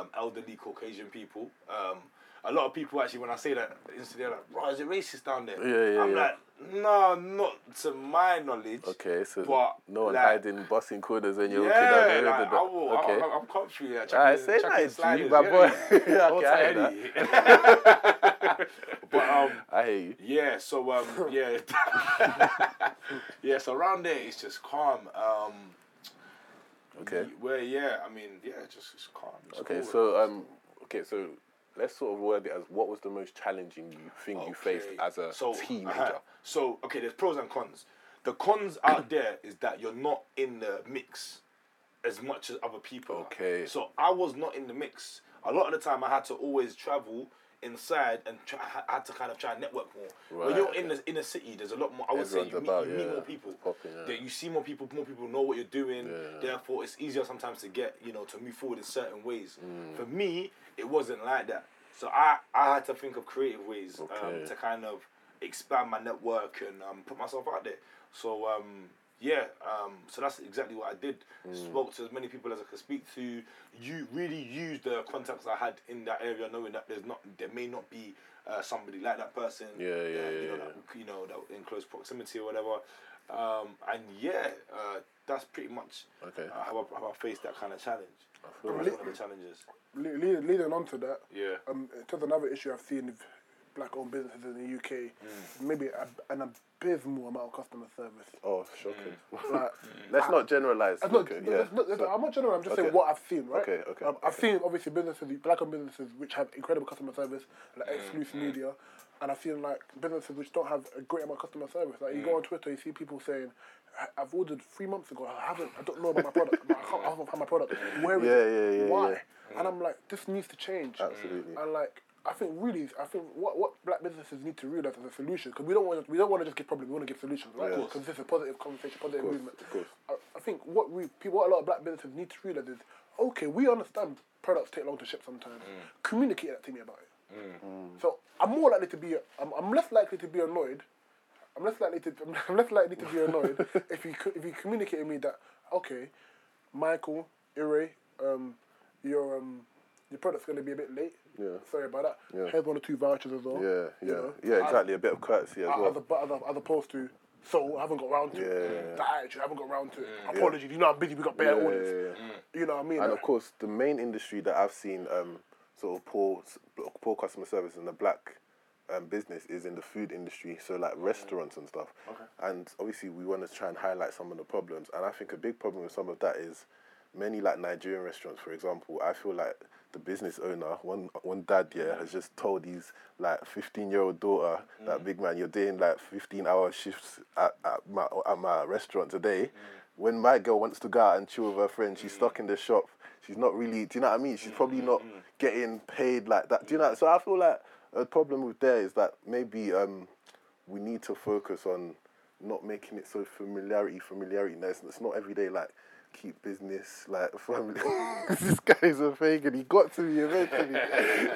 S3: um, elderly Caucasian people. Um, a lot of people actually, when I say that, instantly they're like, "Bro, is it racist down there?"
S2: Yeah, yeah,
S3: I'm
S2: yeah.
S3: like, "No, not to my knowledge."
S2: Okay, so
S3: But,
S2: no one
S3: like-
S2: hiding, busting corners when you're
S3: Yeah,
S2: walking down the
S3: like, I will,
S2: okay.
S3: I, I, I'm comfy. Chucking-
S2: say
S3: chucking
S2: that, G,
S3: sliders,
S2: my
S3: yeah,
S2: boy.
S3: yeah.
S2: Okay, I
S3: but um,
S2: I hear you.
S3: yeah. So um, yeah, yeah. So around there, it's just calm. Um,
S2: Okay.
S3: Where yeah, I mean yeah, just it's calm. It's
S2: Okay,
S3: cool.
S2: so um, okay, so let's sort of word it as what was the most challenging you thing you faced as a
S3: so,
S2: teenager?
S3: uh-huh. So okay, there's pros and cons. The cons out there is that you're not in the mix as much as other people. are.
S2: Okay.
S3: So I was not in the mix. A lot of the time, I had to always travel inside and try, I had to kind of try and network more. when you're in the inner city, there's a lot more. I would say
S2: Everyone's
S3: you meet,
S2: about,
S3: you meet
S2: yeah,
S3: more people.
S2: popping, yeah.
S3: That you see more people. More people know what you're doing.
S2: Yeah.
S3: Therefore, it's easier sometimes to get you know to move forward in certain ways.
S2: Mm.
S3: For me, it wasn't like that. So I I had to think of creative ways
S2: Okay.
S3: um, to kind of expand my network and um, put myself out there. So um, yeah, um, so that's exactly what I did.
S2: Mm.
S3: Spoke to as many people as I could speak to. You really used the contacts I had in that area, knowing that there's not there may not be uh, somebody like that person.
S2: Yeah, yeah,
S3: uh, you
S2: yeah,
S3: know,
S2: yeah.
S3: That, you know, that in close proximity or whatever. Um, and yeah, uh, that's pretty much
S2: Okay.
S3: uh, how, I, how I faced that kind of challenge.
S2: Feel
S3: That's one of the challenges.
S1: Le- le- leading on to that,
S3: Yeah.
S1: um, just another issue I've seen with black-owned businesses in the UK,
S3: Mm.
S1: maybe a, an abysmal amount of customer service.
S2: Oh, shocking.
S1: Like,
S2: Let's not generalize.
S1: I'm not,
S2: okay,
S1: no,
S2: yeah.
S1: that's not-
S2: So-
S1: I'm not general. I'm just
S2: okay.
S1: saying what I've seen, right?
S2: Okay, okay,
S1: Um, I've seen obviously businesses, black-owned businesses, which have incredible customer service, like
S2: Mm,
S1: exclusive media, and I've seen like businesses which don't have a great amount of customer service. Like you go on Twitter, you see people saying, "I- "I've ordered three months ago. I haven't. I don't know about my product. I can't, I haven't found my product. Where is
S2: Yeah,
S1: it?
S2: yeah, yeah,
S1: Why?"
S2: yeah.
S1: And I'm like, this needs to change.
S2: Absolutely.
S1: And like. I think really, I think what, what black businesses need to realize as a solution, because we don't want to, we don't want to just give problems, we want to give solutions, right? Because this is a positive conversation, positive
S2: course,
S1: movement.
S2: of course.
S1: I, I think what we people, what a lot of black businesses need to realize is, okay, we understand products take long to ship sometimes. Mm. Communicate that to me about it. Mm. So I'm more likely to be, I'm, I'm less likely to be annoyed. I'm less likely to, I'm less likely to be annoyed if you if you communicate with me that, okay, Michael, Ire, um, your um, your product's gonna be a bit late.
S2: Yeah.
S1: Sorry about that.
S2: Yeah.
S1: Here's one or two vouchers as well.
S2: Yeah,
S1: you
S2: yeah,
S1: know.
S2: yeah. Exactly. A bit of courtesy as
S1: As,
S2: well.
S1: as, as, as opposed to, so I haven't got round to
S2: Yeah,
S1: it.
S2: yeah, yeah.
S1: That attitude, I haven't got round to it. Apologies, you know I'm busy, we got bare
S2: Yeah,
S1: orders.
S2: yeah, yeah.
S1: You know what I mean?
S2: And of course, the main industry that I've seen um, sort of poor, poor customer service in the black um, business is in the food industry, so like mm. restaurants and stuff. Okay. And obviously, we want to try and highlight some of the problems. And I think a big problem with some of that is many like Nigerian restaurants, for example. I feel like the business owner, one one dad, yeah, has just told his like fifteen year old daughter that mm. big man, you're doing like fifteen hour shifts at, at my at my restaurant today. Mm. When my girl wants to go out and chill with her friends, she's stuck in the shop. She's not really. Do you know what I mean? She's probably not getting paid like that. Do you know? So I feel like a problem with there is that maybe um, we need to focus on not making it so familiarity, familiarity. No, it's, it's not every day like keep business like family. this guy's a fake and he got to me eventually.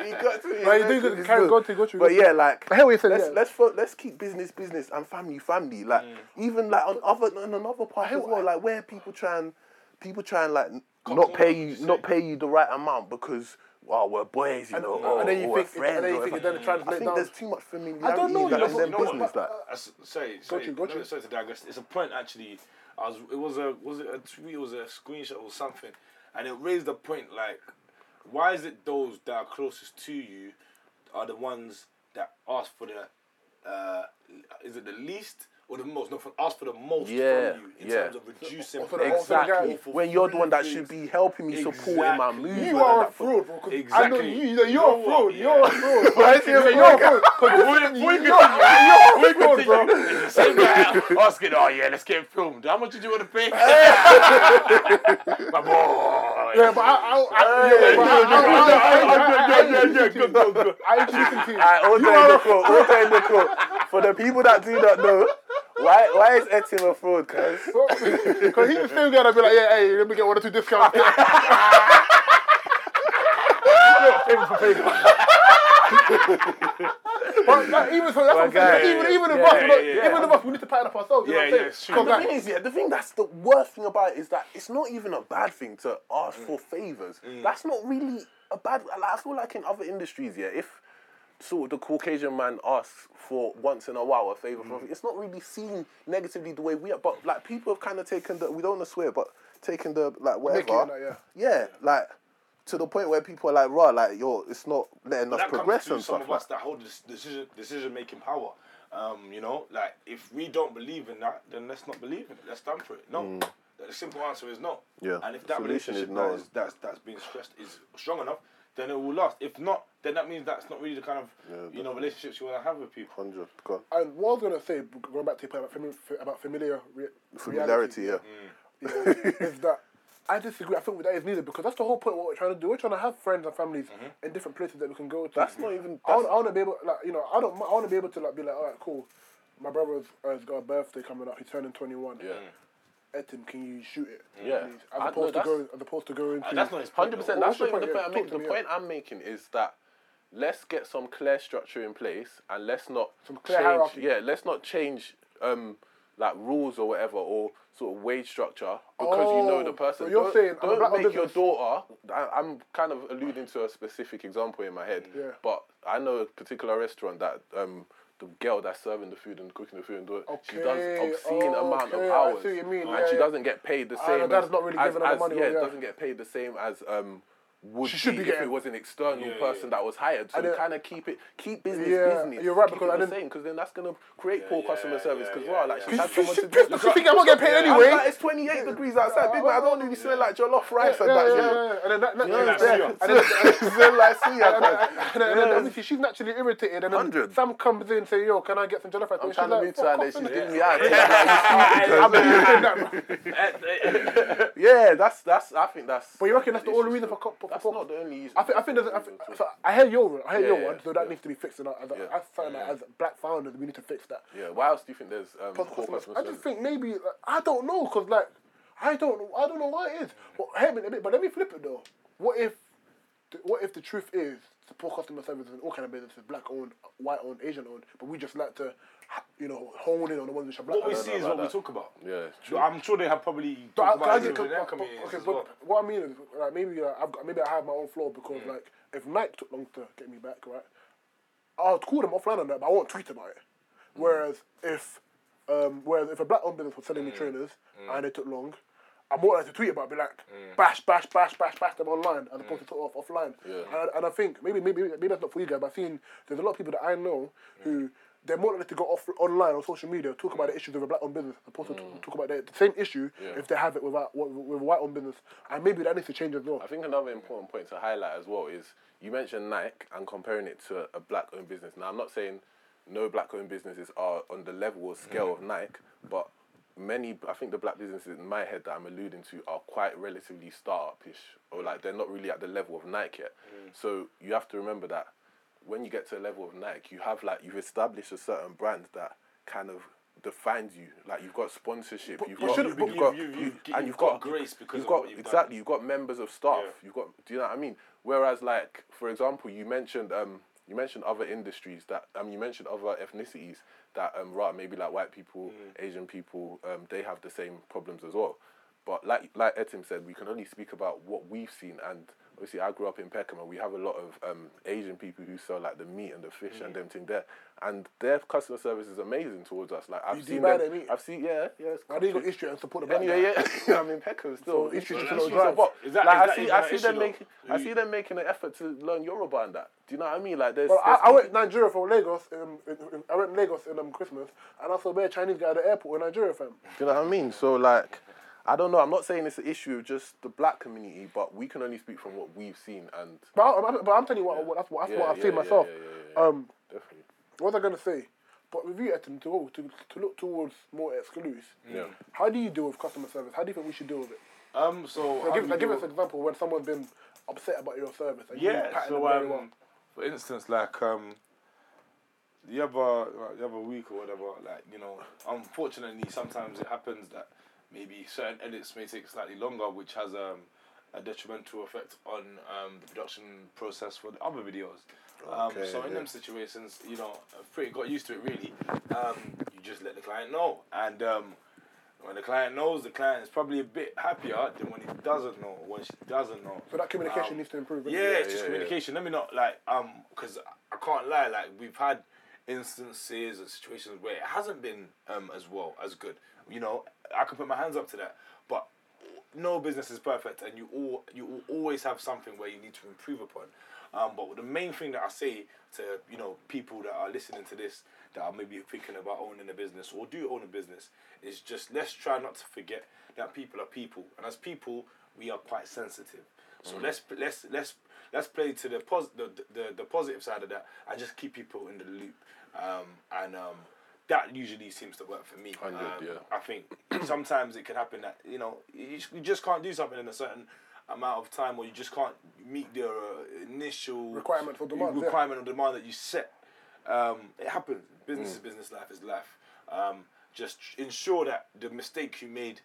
S2: he got to me.
S1: Right, you do. Carry-
S2: still.
S1: to- go to-
S2: But yeah, like
S1: I hear what you're saying,
S2: let's
S1: yeah.
S2: let's fo- let's keep business business and family family. Like even like on other on another part as well, like where people try and people try and like n- not pay
S3: you
S2: you not pay you the right amount because. Wow, we're boys, you
S1: And-
S2: know.
S1: and then you
S2: or we're
S1: think- and then you think it
S2: whatever.
S1: then translates
S2: I think
S1: down-
S2: there's too much familiarity
S1: I don't know,
S2: in that
S1: you
S2: in
S1: know,
S2: them
S1: but- but-
S2: business.
S1: but-
S2: like.
S3: Uh, s- sorry,
S1: Got
S3: sorry,
S1: you, got
S3: no,
S1: you.
S3: sorry to digress. It's a point actually. I was. It was a. Was it a tweet? It was a screenshot or something, and it raised the point like, why is it those that are closest to you are the ones that ask for the, uh, is it the least or the most? No, for, ask for the most
S2: Yeah,
S3: from you in
S2: yeah.
S3: terms of reducing.
S1: For the-
S3: price.
S1: or for the guy-
S2: Exactly.
S3: for
S2: When you're the one that
S3: free
S2: should be helping me supporting my
S3: Exactly.
S2: movement.
S1: You are a
S2: that.
S1: fraud, bro. 'cause I know
S3: Exactly.
S1: you. You're,
S3: You know
S1: a fraud. You're a fraud.
S2: Why is he a
S1: You're a fraud. 'Cause
S3: We- we
S1: you-
S3: continue.
S1: You're a
S3: We
S1: fraud, bro.
S3: continue. It's Same guy asking, oh yeah, let's get filmed. How much did you want to pay? My boy.
S1: Yeah, but I, I, I, yeah, but I, I, I, I, I, I,
S3: yeah, yeah, good, good, good.
S1: I introduced him to you.
S2: Alright, order in the quote. Order in the quote. For the people that do not know, why why is Etim a fraud, cuz?
S1: Because he's the same guy that be like, yeah, hey, let me get one or two discounts. Favor for favor. But like, even so, that's what I'm saying. Even, even
S3: yeah,
S1: if us,
S3: yeah, yeah.
S1: even if us, we need to pattern up ourselves. You
S3: Yeah,
S1: know
S3: yeah,
S1: what I'm
S3: it's
S1: saying?
S3: true.
S1: 'Cause,
S2: The
S1: like,
S2: thing is, yeah, the thing that's the worst thing about it is that it's not even a bad thing to ask mm. for favors. Mm. That's not really a bad. Like, I feel like in other industries, yeah, if sort of the Caucasian man asks for once in a while a favor from, it's not really seen negatively the way we are. But like people have kind of taken the, we don't want to swear, but taken the like whatever.
S1: Mickey and that,
S2: yeah, like to the point where people are like, "Raw, like yo, it's not letting us
S3: that
S2: progress
S3: comes
S2: and
S3: to some
S2: stuff."
S3: of
S2: Like.
S3: us that hold this decision decision making power. Um, you know, like if we don't believe in that, then let's not believe in it. Let's stand for it. No. The simple answer is no.
S2: Mm. Yeah.
S3: And if that
S2: Solution is
S3: relationship
S2: no.
S3: that is, that's that's being stressed is strong enough, then it will last. If not, then that means that's not really the kind of
S2: Yeah,
S3: you know relationships you want to have with people.
S2: Hundred, go on.
S1: And what I was gonna say, going back to your point about, fami- about familiar re-
S2: Familiarity, yeah.
S1: reality, yeah, is that I disagree. I think that is needed because that's the whole point. of What we're trying to do, we're trying to have friends and families
S3: Mm-hmm.
S1: in different places that we can go to.
S2: That's not even-
S1: I want, I want to be able, like you know, I don't. I want to be able to like be like, all right, cool. My brother's uh, has got a birthday coming up. He's turning twenty one.
S2: Yeah.
S1: Etim, can you shoot it?
S2: Yeah.
S1: please?
S2: I-
S1: As
S2: no,
S1: opposed to
S2: that's-
S1: going, as opposed to going to.
S3: Uh, that's not his point.
S2: Hundred percent. That's not even the point? I'm
S1: Yeah,
S2: making.
S1: talk
S2: The point I'm making is that let's get some clear structure in place, and let's not
S1: Some clear
S2: change.
S1: hierarchy.
S2: Yeah, let's not change um like rules or whatever or sort of wage structure because you know the
S1: Oh,
S2: person.
S1: so you're
S2: don't,
S1: saying I'm a
S2: don't
S1: black
S2: make your
S1: business-
S2: daughter. I, I'm kind of alluding to a specific example in my head.
S1: Yeah.
S2: But I know a particular restaurant that um. The girl that's serving the food and cooking the food and doing, she does
S1: Okay,
S2: obscene amount of
S1: okay, I
S2: hours,
S1: see what you mean,
S2: and
S1: yeah,
S2: she
S1: yeah.
S2: doesn't get paid the same.
S1: that's
S2: as,
S1: not really
S2: as,
S1: giving
S2: as-
S1: money,
S2: Yeah,
S1: yeah.
S2: doesn't get paid the same as um would
S1: She should
S2: be
S1: be
S2: if
S1: getting-
S2: it was an external
S3: Yeah,
S2: person
S3: yeah.
S2: that was hired. So
S1: And
S2: kind of keep it, keep business
S1: Yeah,
S2: business.
S1: you're right,
S2: keep
S1: because
S2: it
S1: I
S2: the
S1: didn't-
S2: same because then that's gonna create poor
S3: yeah,
S2: customer service. Because
S3: yeah,
S2: well, like
S3: yeah.
S2: she's had
S1: She-
S2: someone
S1: she-
S2: to
S1: she-
S2: do.
S1: she think I'm not getting paid
S2: I'm
S1: anyway.
S2: like, it's 28 degrees outside, big man. I don't need you smelling like jollof rice and
S1: yeah,
S2: that.
S1: yeah,
S2: shit.
S1: yeah, yeah. And then that, that,
S2: You
S1: and then-
S2: Smell
S1: obviously she's naturally irritated, and then
S2: 100.
S1: Sam comes in and say, "Yo, can I get some jollof rice?"
S2: I'm
S1: And she's
S2: trying to
S1: like,
S2: meet her and then
S1: "Fuck
S2: she's
S1: off,
S2: giving
S1: innit?"
S2: me out. Yeah,
S1: I'm not doing that, bro.
S2: Yeah, that's that's. I think that's.
S1: But you reckon that's the
S2: it's
S1: only
S2: just-
S1: reason for co- for-
S2: That's
S1: for-
S2: not the only reason.
S1: I think I think there's, I, think, so I hear your I hear
S2: Yeah,
S1: your one, so that needs to be fixed. And as a,
S2: Yeah.
S1: as something that as black founders, we need to fix that.
S2: Yeah. Why else do you think there's um,
S1: Plus
S2: poor
S1: customer-
S2: customer
S1: I just think maybe like, I don't know because like I don't know I don't know why it is. But hey, a bit, but let me flip it though. What if what if the truth is support customer service and all kind of businesses, black owned, white owned, Asian owned, but we just like to you know hone in on the ones which are black.
S3: What we see is
S2: about
S3: what we talk about.
S2: Yeah, true.
S3: I'm sure they have probably
S1: But I,
S3: talked
S1: I
S3: it
S1: get,
S3: within
S1: but, but, okay, but
S3: well.
S1: what I mean is like maybe uh, I've got, maybe I have my own flaw because
S3: Mm.
S1: like if Nike took long to get me back, right, I'll call them offline on that, but I won't tweet about it.
S3: Mm.
S1: Whereas if um, whereas if a black owned business was selling
S3: Mm.
S1: me trainers and it took long, I'm more likely to tweet about it, be like bash, bash, bash, bash, bash them online as opposed to sort of offline.
S2: Yeah.
S1: And, I- and I think maybe maybe maybe that's not for you guys, but I've seen there's a lot of people that I know who. They're more likely to go off online on social media, talk about the issues of a black-owned business, as opposed to talk, talk about the, the same issue
S2: Yeah.
S1: if they have it without with, with a white-owned business. And maybe that needs to change as well.
S2: I think another important point to highlight as well is you mentioned Nike and comparing it to a black owned business. Now, I'm not saying no black owned businesses are on the level or scale of mm. Nike, but many, I think the black businesses in my head that I'm alluding to are quite relatively startup ish, or like they're not really at the level of Nike yet. Mm. So you have to remember that when you get to a level of Nike, you have like, you've established a certain brand that kind of defines you. Like you've got sponsorship, you've
S1: but
S2: got,
S1: should-
S2: you've, got,
S3: you- you-
S2: you-
S3: you-
S2: and
S3: you've
S2: you've
S3: got
S2: got
S3: grace because
S2: you've
S3: of
S2: got
S3: you've done.
S2: exactly you've got members of staff.
S3: Yeah.
S2: You've got do you know what I mean? Whereas like for example, you mentioned um you mentioned other industries that um you mentioned other ethnicities that um right maybe like white people,
S3: Mm.
S2: Asian people um they have the same problems as well. But like like Etim said, we can only speak about what we've seen and obviously I grew up in Peckham and we have a lot of um, Asian people who sell like the meat and the fish
S1: Mm.
S2: and them thing there, and their customer service is amazing towards us. Like I've
S1: You
S2: seen
S1: buy
S2: them,
S1: their meat?
S2: I've seen yeah yeah.
S1: I think you got history and support the black
S2: Anyway,
S1: guy.
S2: yeah, I'm in Peckham still.
S1: So issue
S2: Well,
S1: just
S2: that's
S1: drive.
S2: But,
S3: Is that-
S2: like,
S3: is
S2: I see,
S3: even
S2: I see them making, I see them making an effort to learn Yoruba and that. Do you know what I mean? Like, there's.
S1: Well, I,
S2: there's
S1: I went to Nigeria for Lagos. Um, in, in, I went to Lagos in um, Christmas, and I saw a bare Chinese guy at the airport in Nigeria, fam.
S2: Do you know what I mean? So like, I don't know. I'm not saying it's an issue of just the black community, but we can only speak from what we've seen and.
S1: But, I, I'm- but I'm telling you what, what that's what, that's
S2: Yeah,
S1: what I've
S2: yeah,
S1: seen
S2: yeah,
S1: myself.
S2: yeah, yeah, yeah.
S1: Um,
S2: Definitely.
S1: what was I gonna say? But with you, Etim, to to, to look towards more exclusive.
S2: Yeah.
S1: How do you deal with customer service? How do you think we should deal with it?
S3: Um, so how
S1: give, like, give us an example when someone's been upset about your service. And
S3: Yeah, so um,
S1: well.
S3: for instance, like um, the other the other week or whatever, like you know, unfortunately, sometimes it happens that maybe certain edits may take slightly longer, which has um, a detrimental effect on um, the production process for the other videos. Um,
S2: Okay,
S3: so in
S2: yeah.
S3: them situations, you know, I've pretty got used to it really. Um, you just let the client know, and um, when the client knows, the client is probably a bit happier than when he doesn't know or when she doesn't know.
S1: So that communication
S3: Um,
S1: needs to improve.
S3: Yeah,
S1: innit?
S3: it's just
S2: yeah, yeah.
S3: communication. Let me not like um because I can't lie. Like we've had instances and situations where it hasn't been um as well as good. You know, I can put my hands up to that. But no business is perfect, and you all you will always have something where you need to improve upon. Um, but the main thing that I say to you know people that are listening to this that are maybe thinking about owning a business or do own a business is just let's try not to forget that people are people, and as people we are quite sensitive. So let's let's let's let's play to the, pos- the the the positive side of that and just keep people in the loop. Um, and um, that usually seems to work for me.
S2: Hundred,
S3: Um,
S2: yeah.
S3: I think sometimes it can happen that you know you just, you just can't do something in a certain amount of time, or you just can't meet the uh, initial
S1: Requirement for demand, yeah.
S3: requirement of demand that you set. Um, it happens. Business
S2: Mm.
S3: is business. Life is life. Um, just ensure that the mistake you made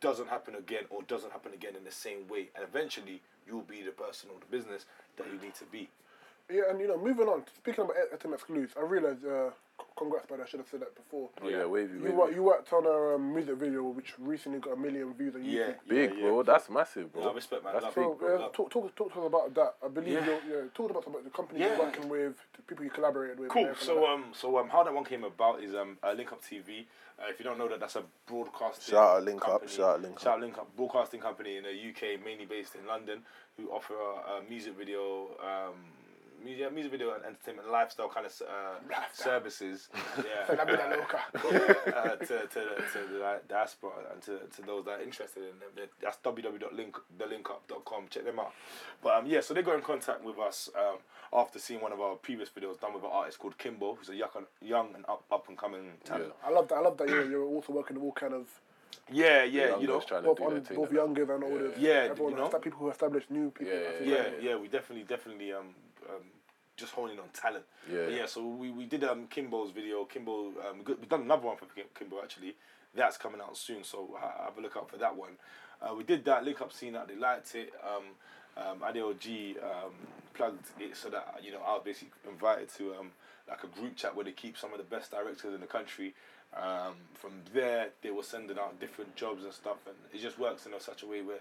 S3: doesn't happen again, or doesn't happen again in the same way, and eventually you'll be the person or the business that you need to be.
S1: Yeah, and you know, moving on. Speaking about Etim Exclusive, I realised. Uh, c- congrats, but I should have said that before.
S2: Oh yeah, wavy,
S1: You,
S2: wavy.
S1: you worked on a um, music video which recently got a million views on YouTube.
S3: Yeah,
S2: Big,
S3: yeah,
S2: bro. That's massive, bro.
S3: Yeah, I respect, man.
S2: That's
S3: Love
S2: big,
S1: So,
S2: bro.
S1: uh, talk, talk, talk to us about that. I believe
S3: Yeah.
S1: you're, yeah, talk about some of the companies
S3: Yeah.
S1: you're working with, the people you collaborated with.
S3: Cool. So
S1: like
S3: um, so um, how that one came about is um, uh, Link Up TV. Uh, if you don't know that, that's a broadcasting.
S2: Shout out Link Up,
S3: company.
S2: shout out Link
S3: Shout out Link Up, broadcasting company in the UK, mainly based in London, who offer uh, music video, um, music, music video and entertainment lifestyle kind of uh, services. Yeah.
S1: that.
S3: Uh, to, to, the, to the diaspora and to, to those that are interested in them. That's www.thelinkup.com. Check them out. But um, yeah, so they got in contact with us um, after seeing one of our previous videos done with an artist called Kimbo, who's a young, young and up, up and coming talent.
S1: I love that. I love that you're, you're also working with all kind of
S3: Yeah, yeah,
S2: Young
S3: you know.
S2: girls trying to
S1: both,
S2: do
S1: on, both
S2: innit?
S1: youngers and older.
S3: Yeah,
S1: everyone.
S3: you know.
S1: people who establish new people.
S2: Yeah,
S1: I think
S3: yeah, yeah, we definitely, definitely um, just honing on talent.
S2: Yeah.
S3: But yeah. So we, we did um Kimbo's video. Kimbo, um, we've done another one for Kim- Kimbo actually. That's coming out soon, so ha- have a look out for that one. Uh, we did that link up scene that they liked it. Um, um, IDLG um, plugged it so that you know I was basically invited to um, like a group chat where they keep some of the best directors in the country. Um, from there, they were sending out different jobs and stuff, and it just works in a, such a way where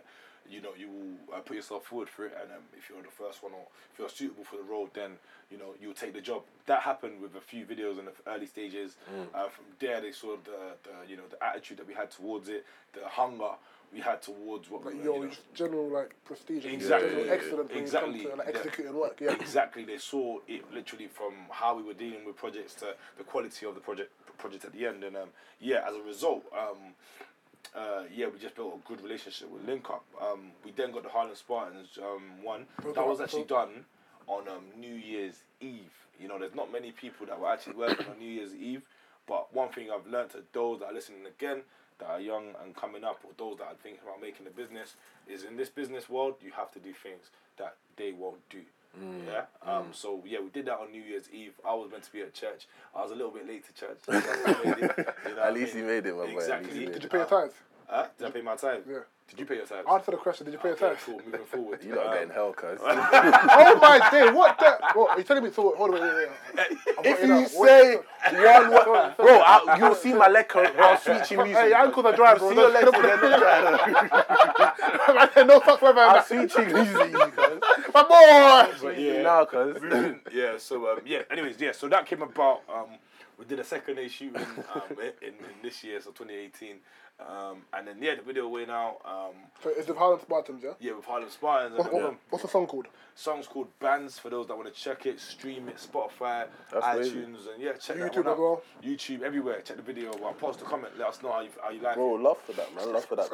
S3: you know you will uh, put yourself forward for it, and um, if you're the first one or if you're suitable for the role, then you know you'll take the job. That happened with a few videos in the early stages. Uh, from there, they saw the, the you know the attitude that we had towards it, the hunger we had towards what
S1: Like
S3: we were,
S1: your
S3: you know,
S1: general like prestige, and
S3: Exactly.
S1: general
S2: Yeah, yeah,
S3: Exactly.
S1: to like
S3: Yeah.
S1: work. Yeah,
S3: exactly they saw it literally from how we were dealing with projects to the quality of the project project at the end and um, yeah as a result um, uh, yeah we just built a good relationship with link up. Um, we then got the Harlem Spartans um, one. That was actually done on um, New Year's Eve. You know there's not many people that were actually working on New Year's Eve but one thing I've learned to those that are listening again that are young and coming up or those that are thinking about making a business is in this business world you have to do things that they won't do yeah. Um. So yeah, we did that on New Year's Eve. I was meant to be at church. I was a little bit late to church. It, you know
S2: At least
S3: mean?
S2: you made it, my boy.
S3: Exactly.
S1: did you pay your tithes?
S3: Uh, did I pay my time?
S1: Yeah.
S3: Did you pay your time?
S1: Answer the question. Did you pay your
S3: Okay, cool. Moving forward.
S2: You lot
S3: Um,
S2: getting hell, cuz.
S1: oh my day! What the? What are you telling me? So hold on, wait, wait, wait. I've
S2: if you
S1: now.
S2: say one word, bro, I, you'll see my leg curl while switching music.
S1: Hey, your ankles are dry, bro.
S2: See your legs again, not dry.
S1: no fuck weather.
S2: I'm switching music, cuz.
S1: My boy.
S3: But
S2: Yeah.
S3: yeah.
S2: Cuz.
S3: Yeah. So um, yeah. Anyways, yeah. So that came about. Um, we did a second day shooting um, in, in this year, so 2018. Um, and then yeah, the video went out. Um,
S1: So it's the Harlem Spartans, yeah.
S3: yeah, with Harlem Spartans.
S1: What, what,
S3: um,
S1: What's the song called?
S3: Songs called Bands for those that want to check it, stream it, Spotify,
S2: That's
S3: iTunes,
S2: crazy.
S3: and yeah, check that
S1: YouTube
S3: one out.
S1: as well?
S3: YouTube everywhere. Check the video. Well, post a comment. Let us know how you how you like
S2: Bro,
S3: it.
S2: love for that, man. Love for that.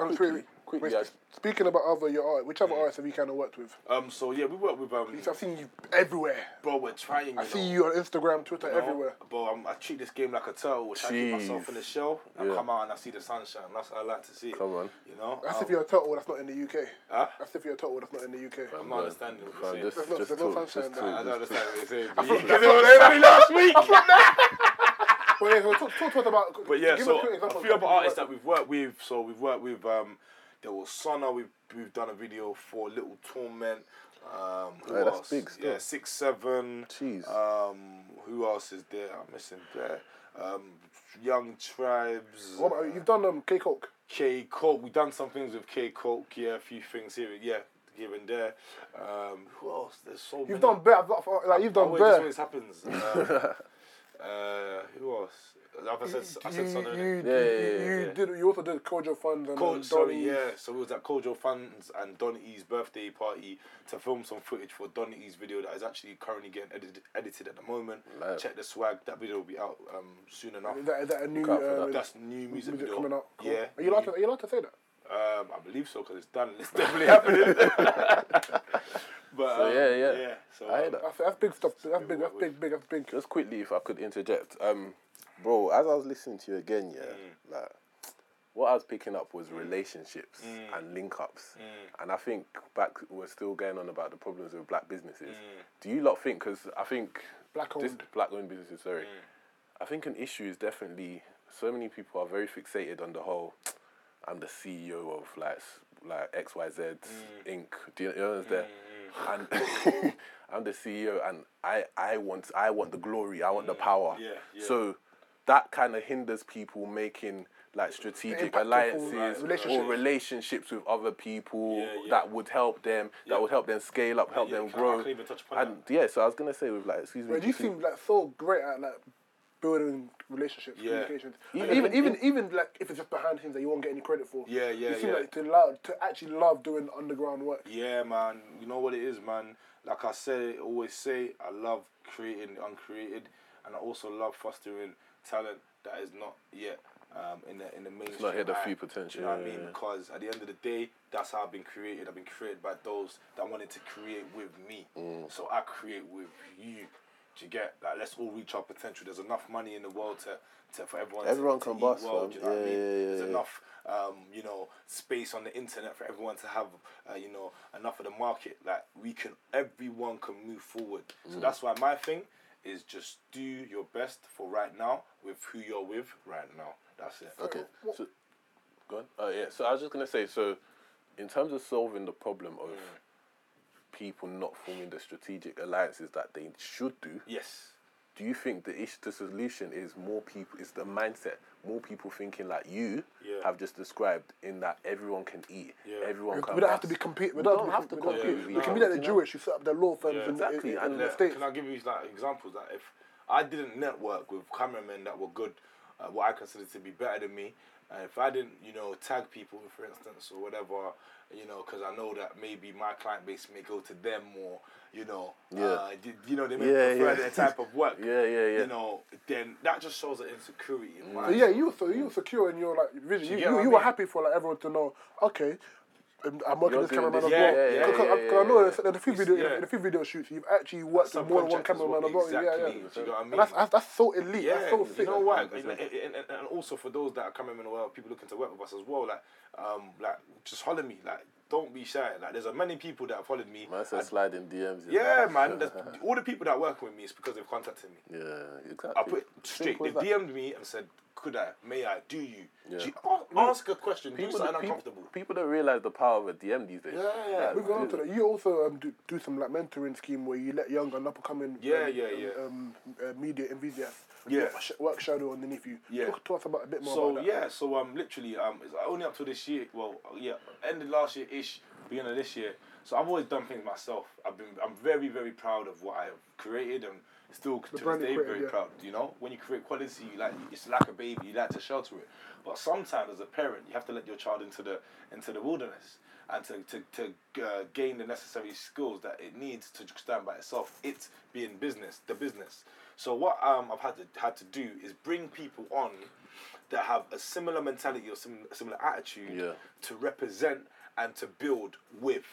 S2: Quickly,
S1: wait,
S2: quickly.
S1: wait,
S2: I-
S1: Speaking about other your art, which other artists have you kind of worked with?
S3: Um, so yeah, we work with um,
S1: I've seen you everywhere.
S3: bro. We're trying. You
S1: I see
S3: know,
S1: you on Instagram, Twitter,
S3: you know,
S1: everywhere.
S3: Bro, I'm, I treat this game like a turtle. Which I keep myself in the shell. I
S2: Yeah.
S3: come out and I see the sunshine. That's what I like to see.
S2: Come on.
S3: You know.
S1: That's
S3: Um,
S1: if you're a turtle that's not in the UK.
S3: Huh?
S1: That's if you're a turtle that's not in the UK.
S3: I'm not understanding what you're saying.
S2: just,
S1: There's no-
S2: just talk,
S1: sunshine
S2: just
S1: there.
S3: I don't understand what you're saying.
S1: thought-
S3: You-
S1: that's
S3: you
S1: what-
S3: know funny last week.
S1: But yeah, so talk, talk to us about.
S3: But yeah,
S1: give
S3: so
S1: us quick
S3: a few other artists that we've worked with. So we've worked with um, there was Sonna. We've we've done a video for Little Torment. Um, who
S2: Yeah, that's
S3: else? Yeah, six seven.
S2: Jeez.
S3: Um, who else is there? I'm missing there. Um, Young Tribes.
S1: What about, you've done um, K Koke.
S3: K Koke. We've done some things with K Koke. Yeah, a few things here. Yeah, here and there. Um, who else? There's so many.
S1: You've done better. Like you've
S3: Oh,
S1: done
S3: wait, this
S1: better.
S3: always happens. Um, Uh, who else? Like I said, I said Son,
S1: you,
S2: Yeah, yeah,
S1: you,
S2: yeah,
S1: you
S3: yeah.
S1: did. You also did Kojo Funds and
S3: Co- sorry, yeah. So it was at Kojo Funds and Don E's birthday party to film some footage for Don E's video that is actually currently getting edited, edited at the moment.
S2: Live.
S3: Check the swag. That video will be out um, soon enough.
S1: Is that, is that a new?
S2: Look out for
S1: Uh,
S2: that.
S3: That's new music, video.
S1: coming out. Cool.
S3: Yeah.
S1: Are you allowed to? Are you allowed to say that?
S3: Um, I believe so because it's done. It's definitely happening. but
S2: So,
S3: um,
S2: yeah, yeah.
S3: yeah. So
S2: I hear
S3: um,
S2: that.
S1: That's, that's big stuff. That's big. That's big. Big. That's big.
S2: Just quickly, if I could interject, um, bro, as I was listening to you again, yeah,
S3: Mm.
S2: like what I was picking up was relationships and link ups,
S3: Mm.
S2: and I think back we're still going on about the problems with black businesses.
S3: Mm.
S2: Do you lot think? Because I think
S1: Black
S2: this
S1: owned.
S2: black owned businesses, sorry,
S3: Mm.
S2: I think an issue is definitely so many people are very fixated on the whole. I'm the CEO of like like X Y Z
S3: Mm.
S2: Inc. Do you, you understand? And I'm the CEO, and I I want I want the glory. I want the mm. power.
S3: Yeah, yeah.
S2: So that kind of hinders people making like strategic
S1: Impactful,
S2: alliances
S1: like,
S2: or
S1: relationships.
S2: relationships with other people
S3: Yeah, yeah.
S2: that would help them,
S3: Yeah.
S2: that would help them scale up, help
S3: yeah,
S2: them
S3: can I- I
S2: grow.
S3: even touch upon
S2: and yeah, so I was gonna say with like, excuse me,
S1: But
S2: do
S1: you seem like so great at like building relationships,
S3: Yeah.
S1: communications.
S2: Even-
S1: Even even
S2: even-
S1: even, even like if it's just behind him that you won't get any credit for.
S3: Yeah, yeah,
S1: You seem
S3: yeah.
S1: like to love to actually love doing underground work.
S3: Yeah, man. You know what it is, man. Like I say, always say, I love creating the uncreated, and I also love fostering talent that is not yet um, in the in the mainstream.
S2: not hit the
S3: eye.
S2: full
S3: Do
S2: potential,
S3: You know what I
S2: yeah,
S3: mean?
S2: yeah.
S3: Because at the end of the day, that's how I've been created. I've been created by those that wanted to create with me.
S2: Mm.
S3: So I create with you. Do you get like? Let's all reach our potential. There's enough money in the world to, to for everyone. to-
S2: Everyone
S3: to,
S2: can
S3: eat
S2: bust,
S3: well,
S2: fam.
S3: do you know what I mean?
S2: yeah, yeah,
S3: There's
S2: yeah.
S3: enough um, you know, space on the internet for everyone to have, uh, you know, enough of the market. Like we can, everyone can move forward.
S2: Mm.
S3: So that's why my thing is just do your best for right now with who you're with right now. That's it.
S2: Okay. So, go on. Uh, yeah. So I was just gonna say. So, in terms of solving the problem of people not forming the strategic alliances that they should do,
S3: Yes.
S2: do you think the ish, the solution is more people? Is the mindset more people thinking like you
S3: Yeah.
S2: have just described in that everyone can eat,
S3: Yeah.
S2: everyone
S1: We
S2: can.
S1: don't have to be compete. We
S2: We
S1: don't,
S2: don't have to compete
S1: compete.
S2: with
S1: We
S2: each
S1: can be like the
S2: you know?
S1: Jewish who set up their law firms
S3: Yeah.
S1: in,
S2: Exactly,
S1: in, in, in
S2: yeah,
S1: the states.
S3: Can I give you like examples that if I didn't network with cameramen that were good, uh, what I consider to be better than me, and if I didn't, you know, tag people, for instance, or whatever, you know, because I know that maybe my client base may go to them more, you know,
S2: Yeah.
S3: uh, you, you know, they may
S2: Yeah,
S3: prefer
S2: yeah.
S3: their type of work.
S2: Yeah, yeah, yeah.
S3: You know, then that just shows an insecurity in my
S1: So yeah, you were so you were secure in your like vision.
S3: You
S1: You, you,
S3: I
S1: you were happy for like everyone to know. Okay, I'm, I'm working
S2: You're
S1: with this
S2: doing
S1: cameraman as
S2: this.
S1: well.
S3: Yeah, yeah,
S1: Because
S3: yeah,
S1: I- because I know
S3: yeah.
S1: there's, there's a few video
S3: Yeah.
S1: in a few video shoots. You've actually worked with more than one cameraman as
S3: well,
S1: well. Yeah, yeah.
S3: exactly. Do you know what I mean?
S1: And that's, that's that's so elite.
S3: Yeah,
S1: that's so
S3: you
S1: sick.
S3: know why?
S2: Hundred
S3: And, and, and, and also for those that are coming in, well, people looking to work with us as well, like, um, like just holler me, like, don't be shy. Like, there's a many people that have followed me.
S2: Man said
S3: and-
S2: sliding DMs.
S3: yeah,
S2: know.
S3: man. all the people that work with me is because they've contacted me.
S2: Yeah, exactly.
S3: I put it straight. They. DM'd me and said, "Could I? May I? Do you?
S2: Yeah.
S3: Do you ask a question. do
S2: People,
S3: something
S2: people,
S3: uncomfortable."
S2: people don't realize the power of a DM these days.
S3: Yeah, yeah.
S2: Like,
S1: Moving on to that, you also um, do, do some like mentoring scheme where you let young and up and coming
S3: Yeah,
S1: um,
S3: yeah, yeah.
S1: um, uh, media enthusiasts
S3: Yeah.
S1: work, shadow underneath you.
S3: Yeah.
S1: Talk to us about a bit more
S3: So
S1: about that.
S3: yeah, so um, literally um, it's only up to this year. Well, yeah, ended last year ish, beginning of this year. So I've always done things myself. I've been, I'm very, very proud of what I have created, and still to this day very
S1: yeah.
S3: proud. You know, when you create quality, you like it's like a baby. You like to shelter it, but sometimes as a parent, you have to let your child into the into the wilderness. And to, to, to uh, gain the necessary skills that it needs to stand by itself, it's being business, the business. So what um, I've had to had to do is bring people on that have a similar mentality or sim- similar attitude
S2: Yeah.
S3: to represent and to build with.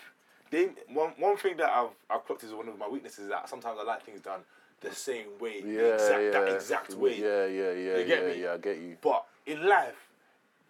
S3: They one one thing that I've I've clocked is one of my weaknesses is that sometimes I like things done the same way, the
S2: Yeah,
S3: exact,
S2: yeah.
S3: that exact way.
S2: Yeah, yeah, yeah,
S3: You get
S2: yeah,
S3: me?
S2: yeah. I get you.
S3: But in life,